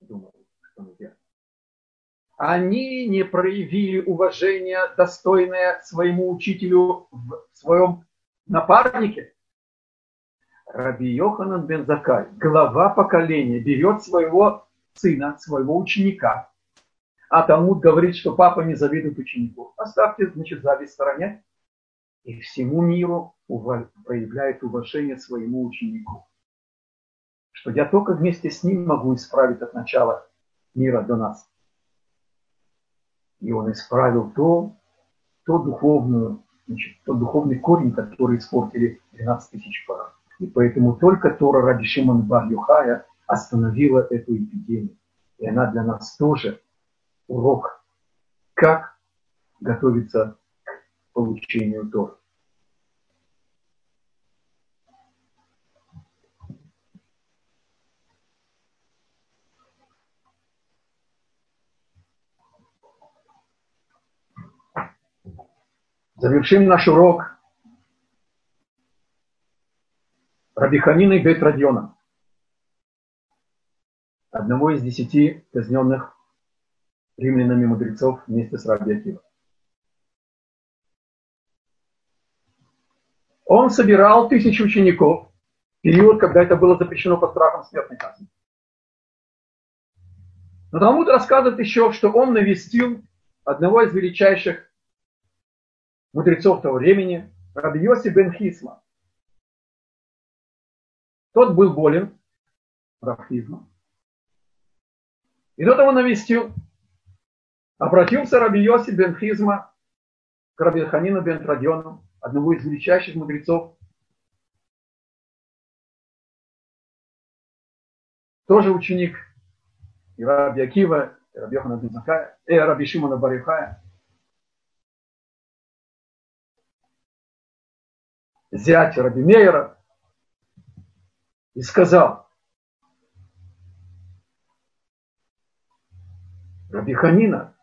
думал, что мы делаем. Они не проявили уважения, достойное своему учителю в своем напарнике. Раби Йоханан бен Закай, глава поколения, берет своего сына, своего ученика, а Талмуд говорит, что папа не завидует ученику. Оставьте, значит, зависть в стороне. И всему миру проявляет уважение своему ученику. Что я только вместе с ним могу исправить от начала мира до нас. И он исправил то, то духовную, значит, тот духовный корень, который испортили 12 тысяч пар. И поэтому только Тора ради Шимон бар Юхая остановила эту эпидемию. И она для нас тоже урок, как готовиться к получению Торы. Завершим наш урок Рабиханина и Бет Радиона, одного из десяти казненных римлянами мудрецов вместе с Раби Акива. Он собирал тысячи учеников в период, когда это было запрещено под страхом смертной казни. Но Талмуд рассказывает еще, что он навестил одного из величайших мудрецов того времени, Раби Йоси бен Хисма. Тот был болен рахизмом. И тот его навестил. Обратился Раби Йоси бен Хизма к Раби Ханину бен Традиону, одному из величайших мудрецов. Тоже ученик и Раби Акива, и Раби Йохана бен Закая, и Раби Шимона Барихая. зять Раби Мейера, и сказал, Раби Ханина,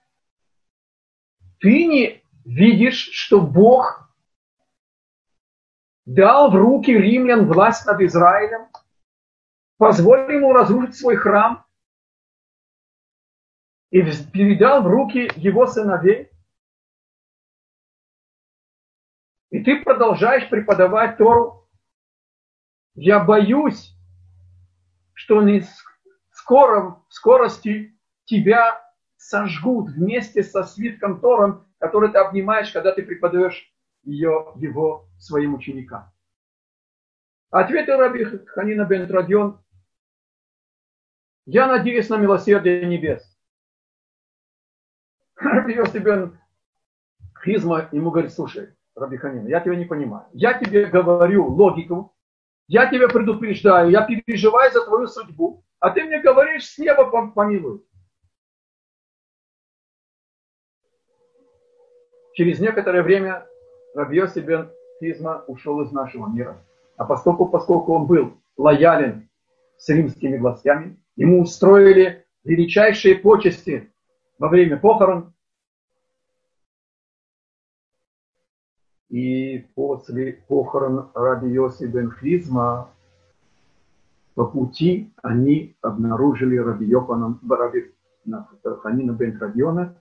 ты не видишь, что Бог дал в руки римлян власть над Израилем, позволил ему разрушить свой храм и передал в руки его сыновей. И ты продолжаешь преподавать Тору. Я боюсь, что не скором, в скорости тебя сожгут вместе со свитком Тором, который ты обнимаешь, когда ты преподаешь ее, его своим ученикам. Ответил Раби Ханина бен Традион, я надеюсь на милосердие небес. Раби бен Хизма ему говорит, слушай, Раби Ханина, я тебя не понимаю. Я тебе говорю логику, я тебя предупреждаю, я переживаю за твою судьбу, а ты мне говоришь, с неба помилуй. Через некоторое время Рабьоси бен Хизма ушел из нашего мира. А поскольку, поскольку он был лоялен с римскими властями, ему устроили величайшие почести во время похорон, И после похорон Раби Йоси бен Хризма по пути они обнаружили Раби Йохана, Раби Ханина бен Радиона,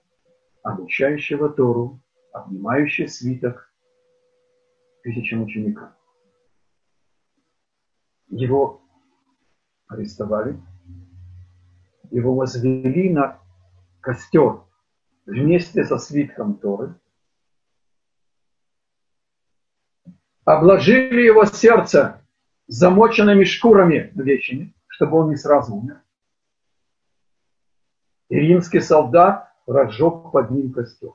обучающего Тору обнимающий свиток тысячам ученикам. Его арестовали, его возвели на костер вместе со свитком Торы, обложили его сердце замоченными шкурами овечьими, чтобы он не сразу умер. И римский солдат разжег под ним костер.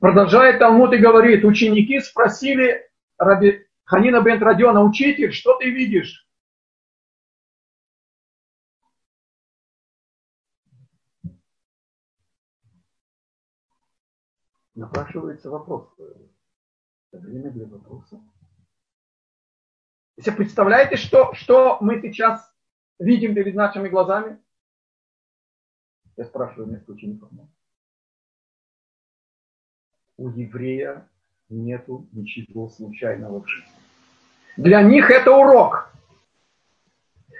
Продолжает Талмуд и говорит, ученики спросили Раби Ханина бен Радиона, учитель, что ты видишь? Напрашивается вопрос. Это время для вопроса. Если представляете, что, что мы сейчас видим перед нашими глазами? Я спрашиваю несколько учеников. У еврея нету ничего случайного в жизни. Для них это урок.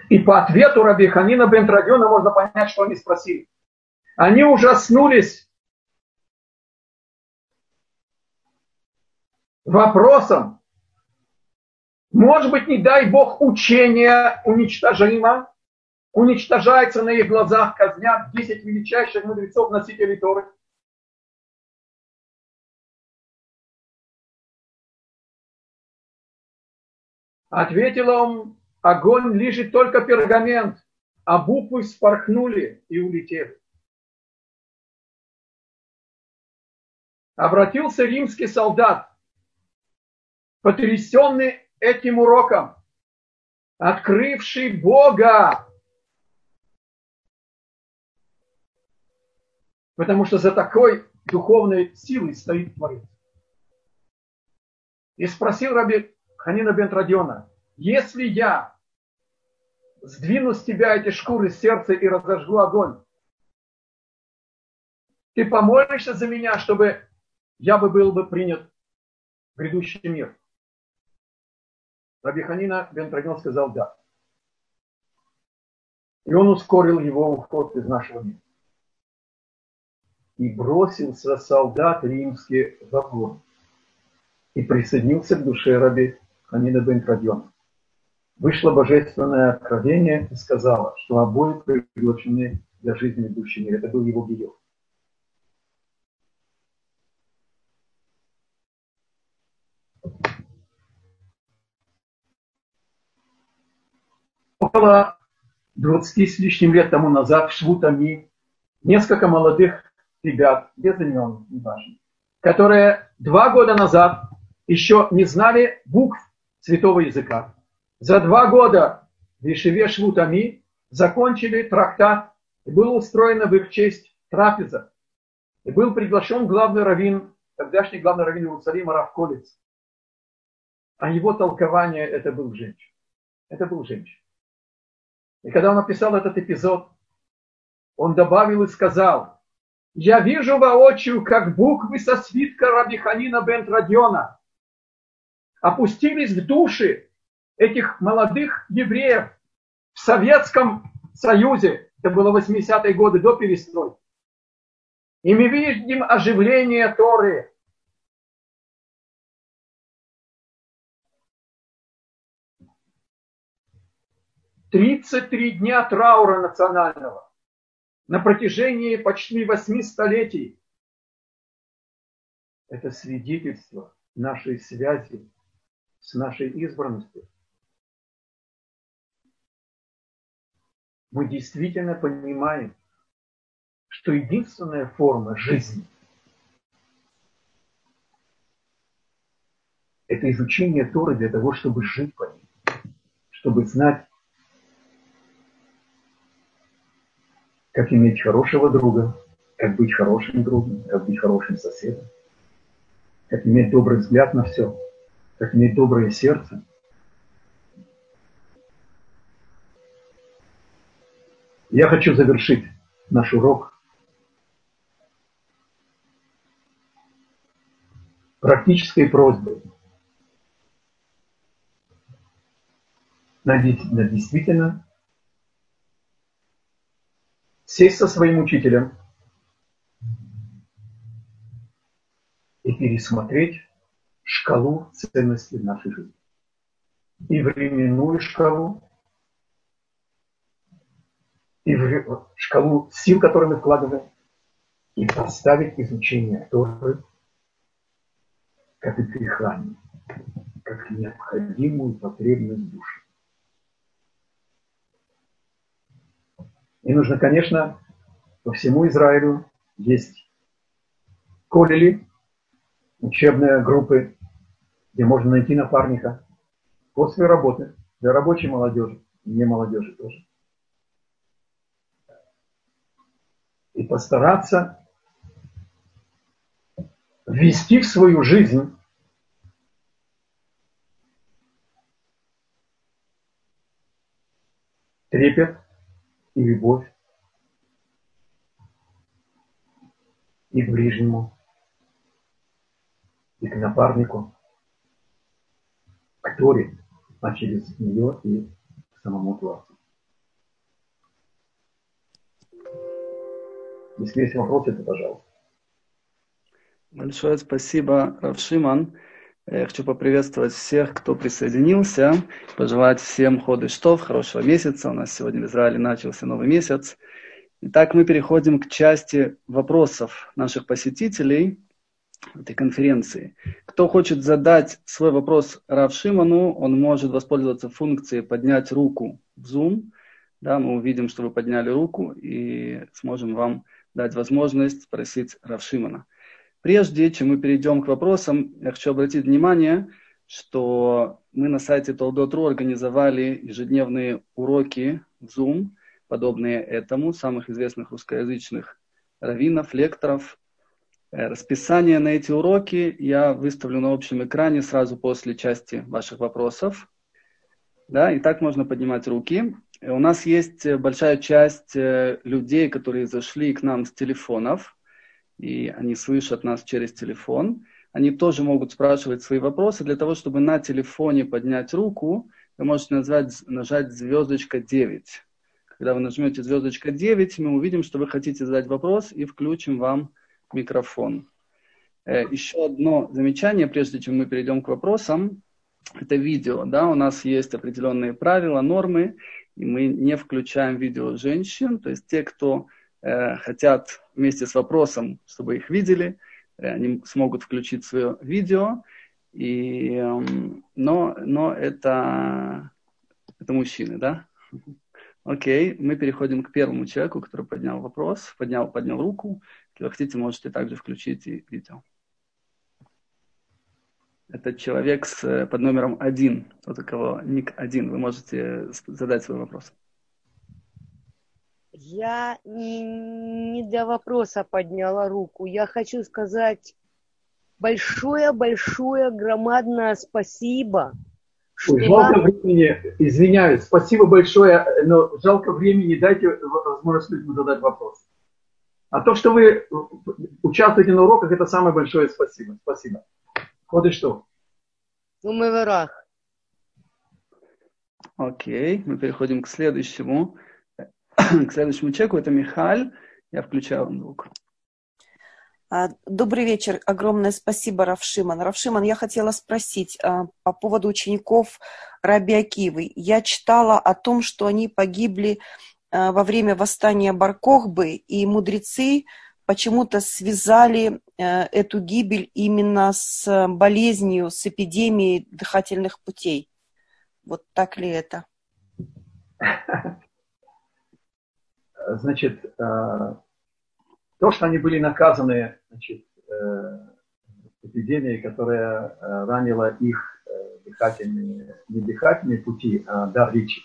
И по ответу Раби Ханина бен Традиона можно понять, что они спросили. Они ужаснулись вопросом, может быть, не дай Бог, учение уничтожимо, уничтожается на их глазах, казнят 10 величайших мудрецов, носителей Торы. Ответил он, огонь лежит только пергамент, а буквы спорхнули и улетели. Обратился римский солдат, потрясенный этим уроком, открывший Бога. Потому что за такой духовной силой стоит Творец. И спросил Раби Ханина бен Радиона, если я сдвину с тебя эти шкуры сердца и разожгу огонь, ты помолишься за меня, чтобы я бы был бы принят в грядущий мир? Раби Ханина бен Радион сказал да. И он ускорил его уход из нашего мира. И бросился солдат римский в огонь. И присоединился к душе Раби Ханина бен. Вышло божественное откровение и сказала, что обои приглашены для жизни в будущем. Это был его гиев. Около 20 с лишним лет тому назад в Швутами несколько молодых ребят, без имен, не важно, которые два года назад еще не знали букв святого языка. За два года в Ишеве Швутами закончили трактат, и было устроено в их честь трапеза. И был приглашен главный раввин, тогдашний главный раввин Иерусалима Равколец. А его толкование это был женщин. Это был женщин. И когда он написал этот эпизод, он добавил и сказал, я вижу воочию, как буквы со свитка Рабиханина бен Традиона опустились в души этих молодых евреев в Советском Союзе. Это было 80-е годы до перестройки. И мы видим оживление Торы. Тридцать три дня траура национального на протяжении почти восьми столетий. Это свидетельство нашей связи с нашей избранностью. Мы действительно понимаем, что единственная форма жизни – это изучение Торы для того, чтобы жить по ней, чтобы знать, как иметь хорошего друга, как быть хорошим другом, как быть хорошим соседом, как иметь добрый взгляд на все – как иметь доброе сердце. Я хочу завершить наш урок практической просьбой. надо действительно сесть со своим учителем и пересмотреть шкалу ценностей нашей жизни. И временную шкалу, и шкалу сил, которые мы вкладываем, и поставить изучение Торы как дыхание, как необходимую потребность души. И нужно, конечно, по всему Израилю есть колели, учебные группы, где можно найти напарника после работы для рабочей молодежи, не молодежи тоже. И постараться ввести в свою жизнь трепет и любовь и к ближнему, и к напарнику, к Торе, а через нее и к самому Творцу. Если есть вопросы, то пожалуйста. Большое спасибо, Равшиман. Я хочу поприветствовать всех, кто присоединился, пожелать всем ходы штов, хорошего месяца. У нас сегодня в Израиле начался новый месяц. Итак, мы переходим к части вопросов наших посетителей этой конференции. Кто хочет задать свой вопрос Рав Шиману, он может воспользоваться функцией поднять руку в Zoom. Да, мы увидим, что вы подняли руку и сможем вам дать возможность спросить Рав Шимана. Прежде чем мы перейдем к вопросам, я хочу обратить внимание, что мы на сайте Толдот.ру организовали ежедневные уроки в Zoom, подобные этому, самых известных русскоязычных раввинов, лекторов. Э, расписание на эти уроки я выставлю на общем экране сразу после части ваших вопросов. Да, и так можно поднимать руки. Э, у нас есть большая часть э, людей, которые зашли к нам с телефонов – и они слышат нас через телефон, они тоже могут спрашивать свои вопросы. Для того, чтобы на телефоне поднять руку, вы можете назвать, нажать звездочка 9. Когда вы нажмете звездочка 9, мы увидим, что вы хотите задать вопрос и включим вам микрофон. Э, еще одно замечание, прежде чем мы перейдем к вопросам. Это видео. Да? У нас есть определенные правила, нормы, и мы не включаем видео женщин. То есть те, кто Э, хотят вместе с вопросом, чтобы их видели, э, они смогут включить свое видео, и, эм, но, но это, это мужчины, да? Окей, мы переходим к первому человеку, который поднял вопрос, поднял, поднял руку. Если вы хотите, можете также включить и видео. Это человек с, под номером один, вот у кого ник один. Вы можете задать свой вопрос. Я не для вопроса подняла руку. Я хочу сказать большое-большое громадное спасибо. Ой, жалко времени, извиняюсь, спасибо большое, но жалко времени, дайте возможность людям задать вопрос. А то, что вы участвуете на уроках, это самое большое спасибо. Спасибо. Вот и что. Ну, мы в. Окей, мы переходим к следующему. К следующему человеку. Это Михаль. Я включаю вам звук. А, добрый вечер. Огромное спасибо, Равшиман. Равшиман, я хотела спросить а, по поводу учеников Раби Акивы. Я читала о том, что они погибли а, во время восстания Баркохбы, и мудрецы почему-то связали эту гибель именно с болезнью, с эпидемией дыхательных путей. Вот так ли это? значит, э, то, что они были наказаны, значит, э, эпидемией, которая э, ранила их дыхательные, не дыхательные пути, а дар речи.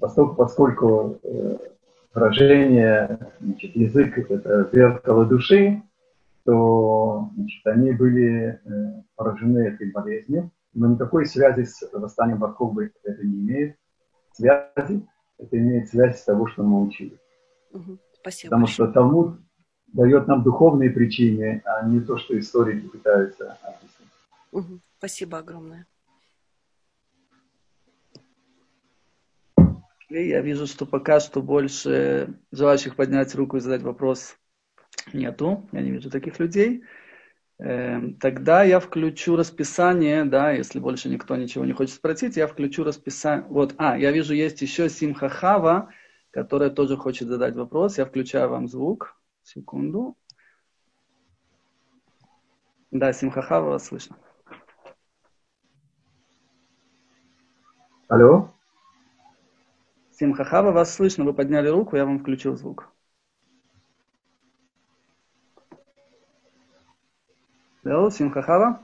Поскольку, поскольку выражение, значит, язык – это зеркало души, то значит, они были поражены этой болезнью, но никакой связи с восстанием Барковы это не имеет. Связи это имеет связь с того, что мы учили. Угу. Спасибо. Потому большое. что Талмуд дает нам духовные причины, а не то, что историки пытаются объяснить. Угу. Спасибо огромное. Я вижу, что пока что больше желающих поднять руку и задать вопрос нету. Я не вижу таких людей. Эм, тогда я включу расписание, да, если больше никто ничего не хочет спросить, я включу расписание. Вот, а, я вижу, есть еще Симхахава, которая тоже хочет задать вопрос. Я включаю вам звук. Секунду. Да, Симхахава вас слышно. Алло? Симхахава, вас слышно, вы подняли руку, я вам включил звук. Симхахава.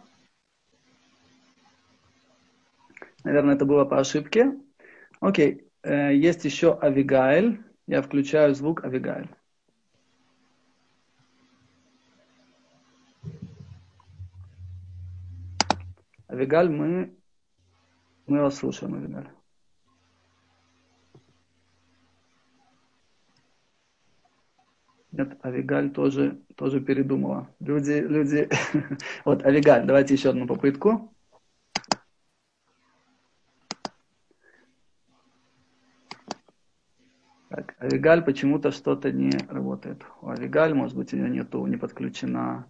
Наверное, это было по ошибке. Окей, э, есть еще Авигаэль. Я включаю звук Авигаэль. Авигаль, мы, мы вас слушаем, Авигаль. Нет, Авигаль тоже, тоже передумала. Люди, люди... вот, Авигаль, давайте еще одну попытку. Так, Авигаль почему-то что-то не работает. У Авигаль, может быть, у нее нету, не подключена,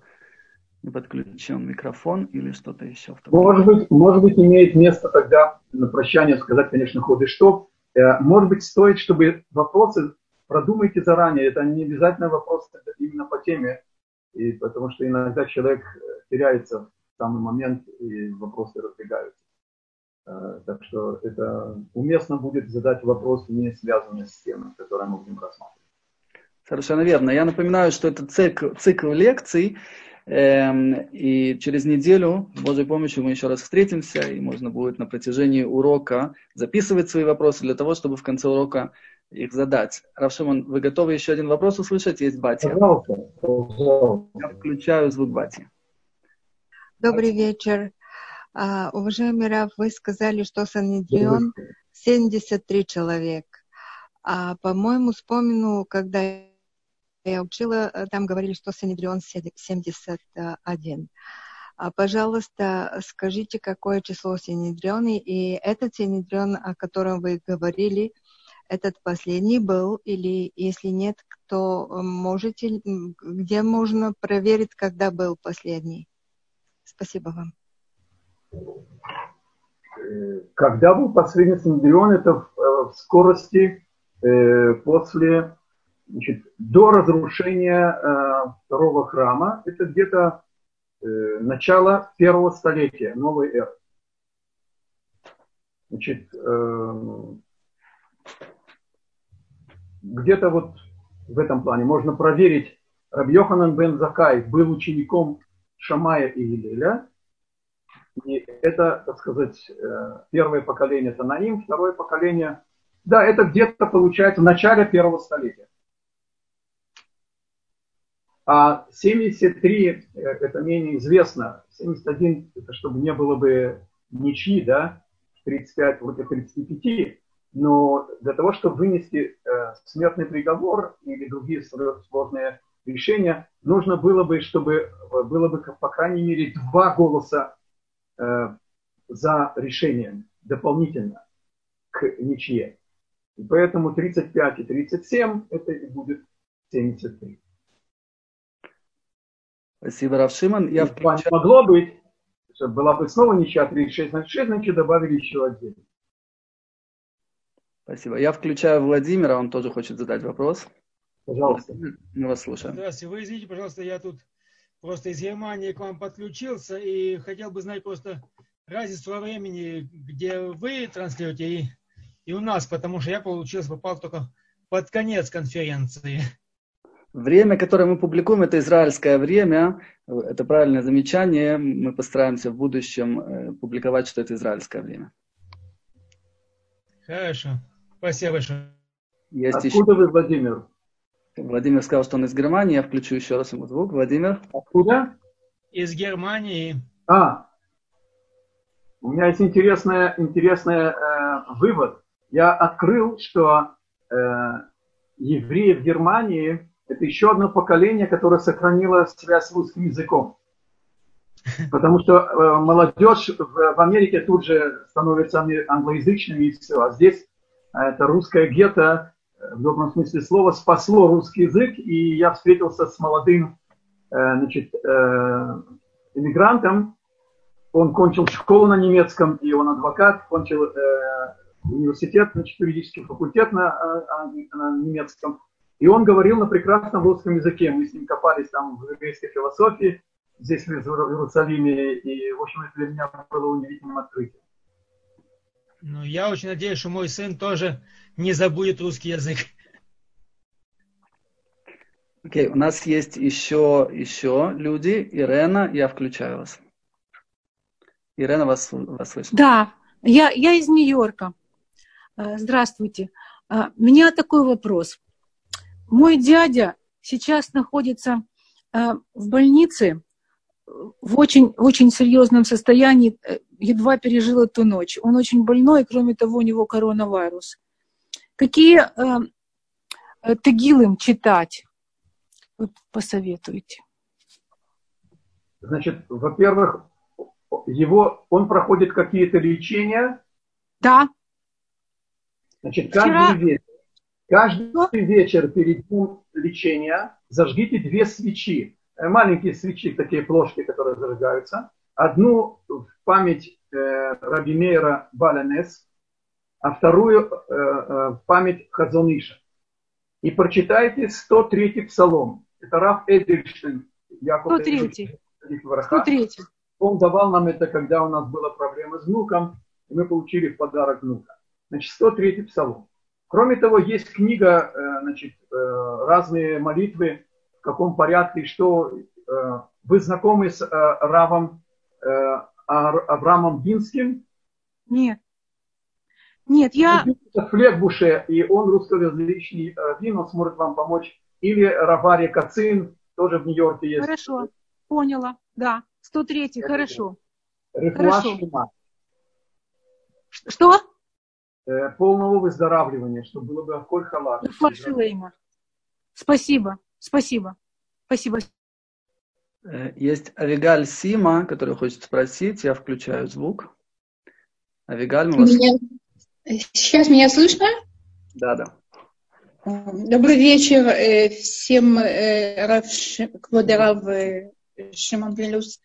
не подключен микрофон или что-то еще. Может быть, может быть, имеет место тогда на прощание сказать, конечно, ходы что. Э, может быть, стоит, чтобы вопросы продумайте заранее, это не обязательно вопрос именно по теме, и потому что иногда человек э, теряется в самый момент, и вопросы разбегаются. Э, так что это уместно будет задать вопрос, не связанный с темой, которую мы будем рассматривать. Совершенно верно. Я напоминаю, что это цикл, цикл лекций, эм, и через неделю, с Божьей помощью, мы еще раз встретимся, и можно будет на протяжении урока записывать свои вопросы для того, чтобы в конце урока их задать. Равшимон, вы готовы еще один вопрос услышать? Есть Батя. Пожалуйста, пожалуйста. Я включаю звук Бати. Добрый вечер. Uh, уважаемый Рав, вы сказали, что Санедрион 73 человек. А, по-моему, вспомню, когда я учила, там говорили, что Санедрион 71. А, пожалуйста, скажите, какое число Синедриона, и этот Синедрион, о котором вы говорили, этот последний был, или если нет, то э, можете, где можно проверить, когда был последний? Спасибо вам. Когда был последний Синедрион, это в, э, скорости э, после, значит, до разрушения э, второго храма, это где-то э, начало первого столетия новой эры. Значит, э, где-то вот в этом плане. Можно проверить, Рабьоханан бен Закай был учеником Шамая и Гилеля, и это, так сказать, э, первое поколение Танаим, второе поколение, да, это где-то получается в начале первого столетия. А 73, э, это менее известно, 71, это чтобы не было бы ничьи, да, 35 против 35, но для того, чтобы вынести э, смертный приговор или другие сложные решения, нужно было бы, чтобы э, было бы, по крайней мере, два голоса э, за решением дополнительно к ничье. И поэтому 35 и 37 это и будет 73. Спасибо, Равшиман. Я включаю... Могло быть, чтобы была бы снова ничья 36 на 6, значит добавили еще один. Спасибо. Я включаю Владимира, он тоже хочет задать вопрос. Пожалуйста. Мы вас слушаем. Здравствуйте. Вы извините, пожалуйста, я тут просто из Германии к вам подключился и хотел бы знать просто разницу во времени, где вы транслируете и, и у нас, потому что я получился, попал только под конец конференции. Время, которое мы публикуем, это израильское время. Это правильное замечание. Мы постараемся в будущем э, публиковать, что это израильское время. Хорошо. Спасибо большое. Есть Откуда еще... вы, Владимир? Владимир сказал, что он из Германии. Я включу еще раз ему звук. Владимир. Откуда? Из Германии. А, у меня есть интересный, интересный э, вывод. Я открыл, что э, евреи в Германии это еще одно поколение, которое сохранило связь с русским языком. Потому что э, молодежь в, в Америке тут же становится англоязычными и все. А здесь а это русское гетто, в добром смысле слова, спасло русский язык, и я встретился с молодым значит, иммигрантом, он кончил школу на немецком, и он адвокат, кончил университет, значит, юридический факультет на, на немецком. И он говорил на прекрасном русском языке. Мы с ним копались там в еврейской философии, здесь в Иерусалиме, и, в общем, это для меня было удивительным открытием. Ну, я очень надеюсь, что мой сын тоже не забудет русский язык. Окей, okay, у нас есть еще, еще люди. Ирена, я включаю вас. Ирена, вас, вас слышно? Да, я, я из Нью-Йорка. Э, здравствуйте. Э, у меня такой вопрос. Мой дядя сейчас находится э, в больнице в очень, очень серьезном состоянии, едва пережил эту ночь. Он очень больной, кроме того, у него коронавирус. Какие э, тегилым читать? Вы посоветуете. Значит, во-первых, его, он проходит какие-то лечения? Да. Значит, каждый Вчера... вечер, каждый Что? вечер перед лечения зажгите две свечи. Э, маленькие свечи, такие плошки, которые зажигаются. Одну в память э, Раби Мейра Баланес, а вторую э, э, в память Хазониша. И прочитайте 103-й псалом. Это Раф Эдельштейн. 103-й. 103 Он давал нам это, когда у нас была проблема с внуком, и мы получили в подарок внука. Значит, 103 псалом. Кроме того, есть книга, э, значит, разные молитвы, каком порядке, что э, вы знакомы с Равом Авраамом Бинским? Нет. Нет, я... В Флегбуше, и он русскоязычный раввин, он сможет вам помочь. Или Равари Кацин, тоже в Нью-Йорке есть. Хорошо, поняла, да. 103 хорошо. Хорошо. Что? Э, полного выздоравливания, чтобы было бы алкоголь халат. Спасибо, спасибо, спасибо. Э, есть Авигаль Сима, который хочет спросить. Я включаю звук. Авигаль, мы вас... меня... Сейчас меня слышно? Да, да. Добрый вечер э, всем, Рав Квадарав Шимон Плюс.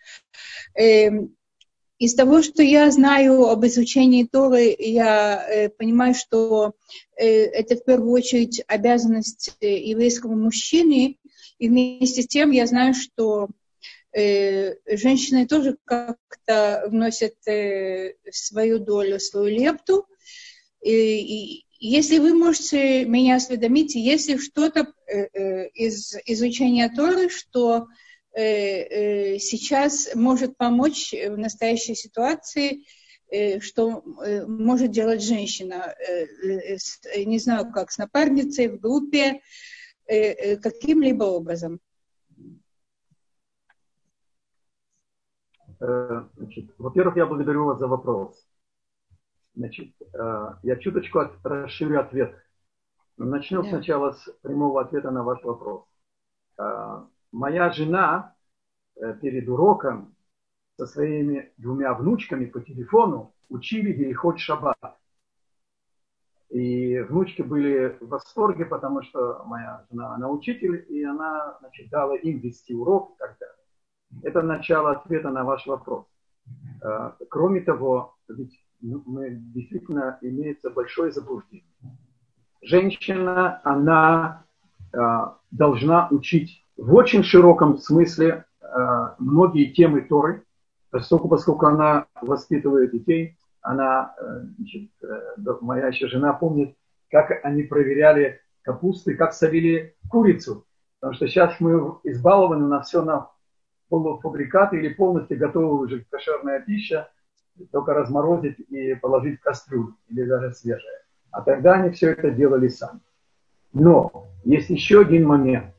Из того, что я знаю об изучении Торы, я э, понимаю, что э, это в первую очередь обязанность э, еврейского мужчины, и вместе с тем я знаю, что э, женщины тоже как-то вносят э, свою долю, свою лепту. И, и если вы можете меня осведомить, если что-то э, из изучения Торы, что Э, э, сейчас может помочь в настоящей ситуации, э, что может делать женщина, не знаю, как с напарницей, в группе, каким-либо образом. Во-первых, я благодарю вас за вопрос. Значит, я чуточку расширю ответ. Начнем yeah. сначала с прямого ответа на ваш вопрос моя жена э, перед уроком со своими двумя внучками по телефону учили переход шаббат. И внучки были в восторге, потому что моя жена, она учитель, и она значит, дала им вести урок и так далее. Это начало ответа на ваш вопрос. Э, кроме того, ведь ну, мы, действительно имеется большое заблуждение. Женщина, она э, должна учить в очень широком смысле э, многие темы Торы, поскольку, поскольку она воспитывает детей, она, э, значит, э, моя еще жена помнит, как они проверяли капусты, как солили курицу. Потому что сейчас мы избалованы на все на полуфабрикаты или полностью готовая уже кошерная пища, только разморозить и положить в кастрюлю, или даже свежая. А тогда они все это делали сами. Но есть еще один момент –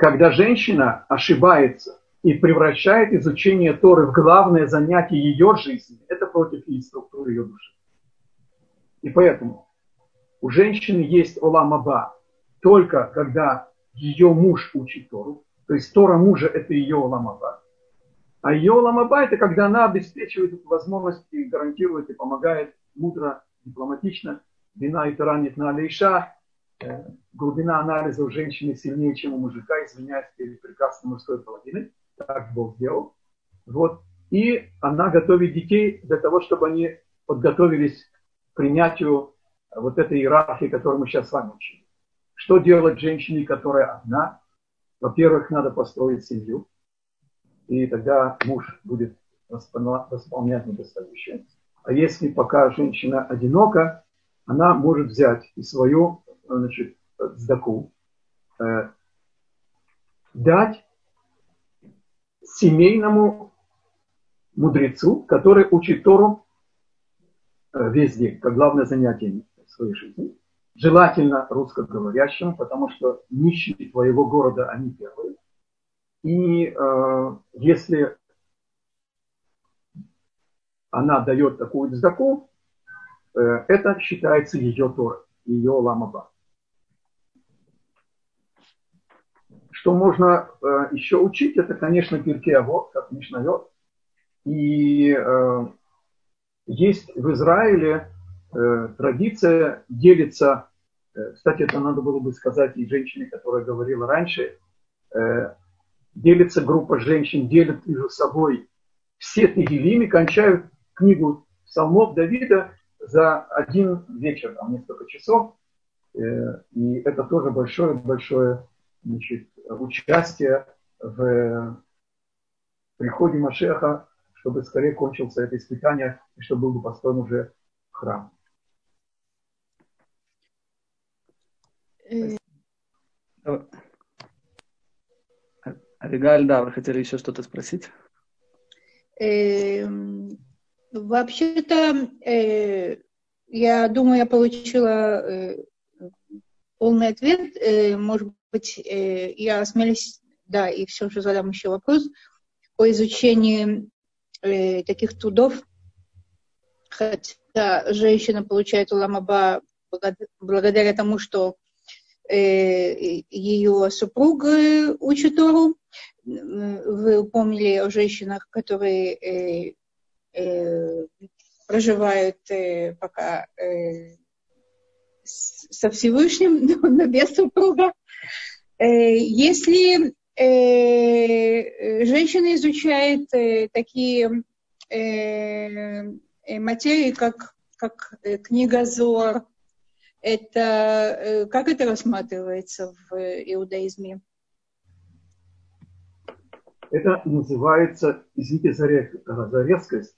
когда женщина ошибается и превращает изучение Торы в главное занятие ее жизни, это против ее структуры ее души. И поэтому у женщины есть Оламаба только когда ее муж учит Тору, то есть Тора мужа это ее Оламаба. А ее Оламаба это когда она обеспечивает возможность и гарантирует и помогает мудро дипломатично, вина и таранит на алейша, глубина анализа у женщины сильнее, чем у мужика, извиняюсь перед прекрасной мужской половиной, так Бог сделал. Вот. И она готовит детей для того, чтобы они подготовились к принятию вот этой иерархии, которую мы сейчас с вами учили. Что делать женщине, которая одна? Во-первых, надо построить семью, и тогда муж будет восполнять недостающее. А если пока женщина одинока, она может взять и свою значит, сдаку, э, дать семейному мудрецу, который учит Тору э, весь день, как главное занятие своей жизни. Желательно русскоговорящему, потому что нищие твоего города, они первые. И э, если она дает такую дздаку, э, это считается ее Тора, ее ламаба. Что можно э, еще учить, это, конечно, пирки авод, как Мишнайот. И э, есть в Израиле э, традиция делиться, э, кстати, это надо было бы сказать и женщине, которая говорила раньше, э, делится группа женщин, делят между собой все Тегелим и кончают книгу псалмов Давида за один вечер, там несколько часов. Э, и это тоже большое-большое значит, участие в приходе Машеха, чтобы скорее кончился это испытание и чтобы был бы построен уже храм. Э, Авигаль, да, вы хотели еще что-то спросить? Эм, вообще-то, э, я думаю, я получила э, полный ответ. Э, может быть, я осмелюсь, да, и все же задам еще вопрос о изучении таких трудов, хотя женщина получает уламаба благодаря тому, что ее супруг учит Тору, вы упомнили о женщинах, которые э, э, проживают э, пока э, со Всевышним, но без супруга. Э, если э, женщина изучает э, такие э, э материи, как, как э, книга Зор, это, э, как это рассматривается в иудаизме? Это называется, извините за, за резкость,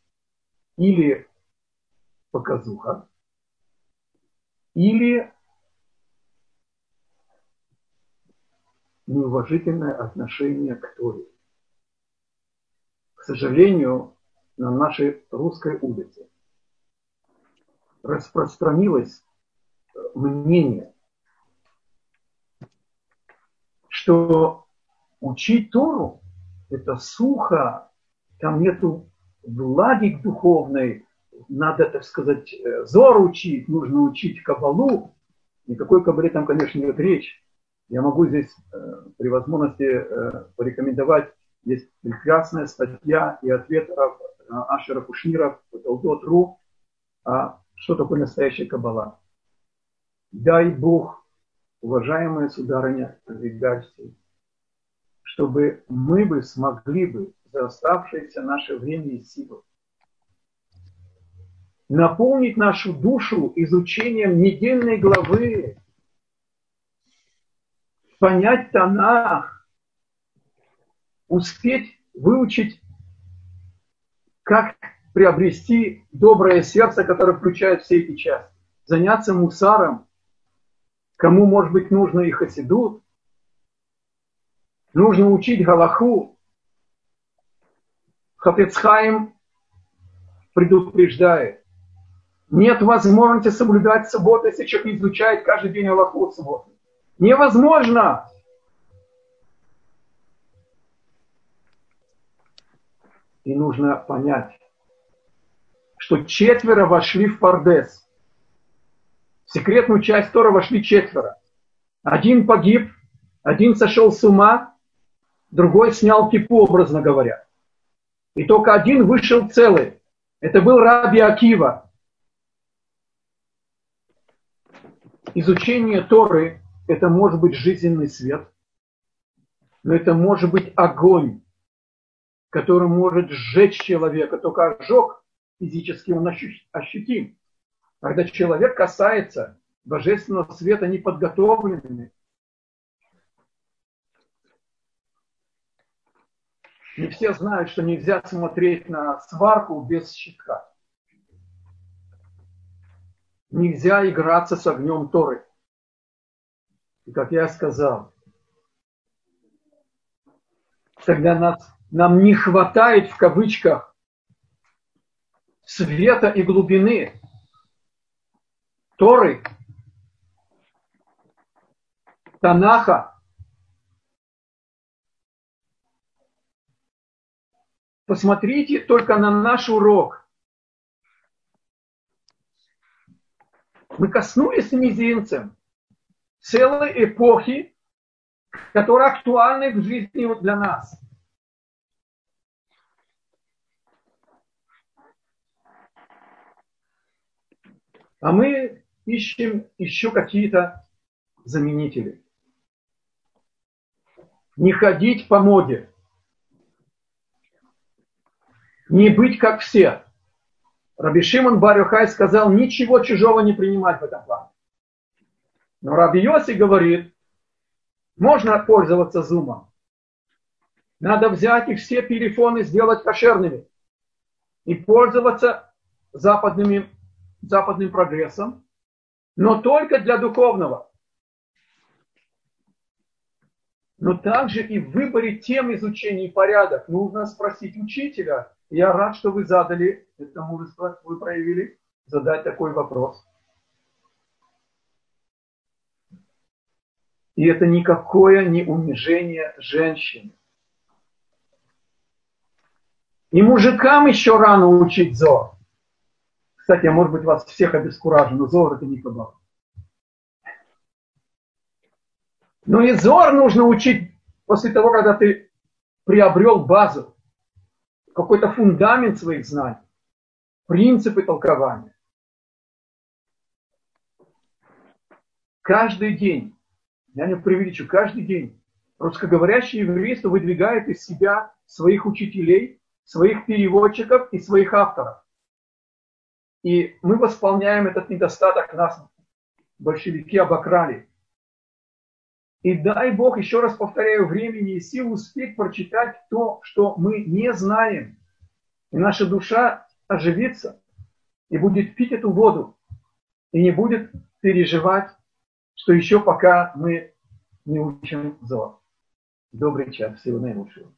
или показуха, или неуважительное отношение к Торе. К сожалению, на нашей русской улице распространилось мнение, что учить Тору это сухо, там нету влаги духовной, надо, так сказать, э, зор учить, нужно учить кабалу. Никакой кабале там, конечно, нет речь. Я могу здесь э, при возможности э, порекомендовать, есть прекрасная статья и ответ Ашера Кушнира в Талдот.ру, а что такое настоящая кабала. Дай Бог, уважаемая сударыня Вигальский, чтобы мы бы смогли бы за оставшееся наше время и силы наполнить нашу душу изучением недельной главы, понять Танах, успеть выучить, как приобрести доброе сердце, которое включает все эти части, заняться мусаром, кому, может быть, нужно и хасидут, Нужно учить Галаху. Хафецхайм предупреждает. Нет возможности соблюдать субботу, если человек изучает каждый день Галаху в субботу. Невозможно! И нужно понять, что четверо вошли в Пардес. В секретную часть Тора вошли четверо. Один погиб, один сошел с ума, другой снял кипу, образно говоря. И только один вышел целый. Это был Раби Акива. изучение Торы – это может быть жизненный свет, но это может быть огонь, который может сжечь человека. Только ожог физически он ощутим. Когда человек касается божественного света неподготовленными, не все знают, что нельзя смотреть на сварку без щитка. Нельзя играться с огнем Торы. Как я сказал, когда нас, нам не хватает в кавычках света и глубины Торы, Танаха, посмотрите только на наш урок. Мы коснулись мизинцем целой эпохи, которая актуальна в жизни для нас. А мы ищем еще какие-то заменители. Не ходить по моде. Не быть как все. Раби Шимон Барюхай сказал, ничего чужого не принимать в этом плане. Но Раби Йоси говорит, можно пользоваться зумом. Надо взять их все телефоны, сделать кошерными и пользоваться западными, западным прогрессом, но только для духовного. Но также и в выборе тем изучения и порядок нужно спросить учителя. Я рад, что вы задали, это мужество вы проявили, задать такой вопрос. И это никакое не унижение женщины. И мужикам еще рано учить зор. Кстати, а может быть вас всех обескуражу, но зор это не кабал. Но и зор нужно учить после того, когда ты приобрел базу, какой-то фундамент своих знаний, принципы толкования. Каждый день я не преувеличу, каждый день русскоговорящее еврейство выдвигает из себя своих учителей, своих переводчиков и своих авторов. И мы восполняем этот недостаток, нас большевики обокрали. И дай Бог, еще раз повторяю, времени и сил успеть прочитать то, что мы не знаем. И наша душа оживится и будет пить эту воду, и не будет переживать что еще пока мы не учим зор. Добрый час, всего наилучшего.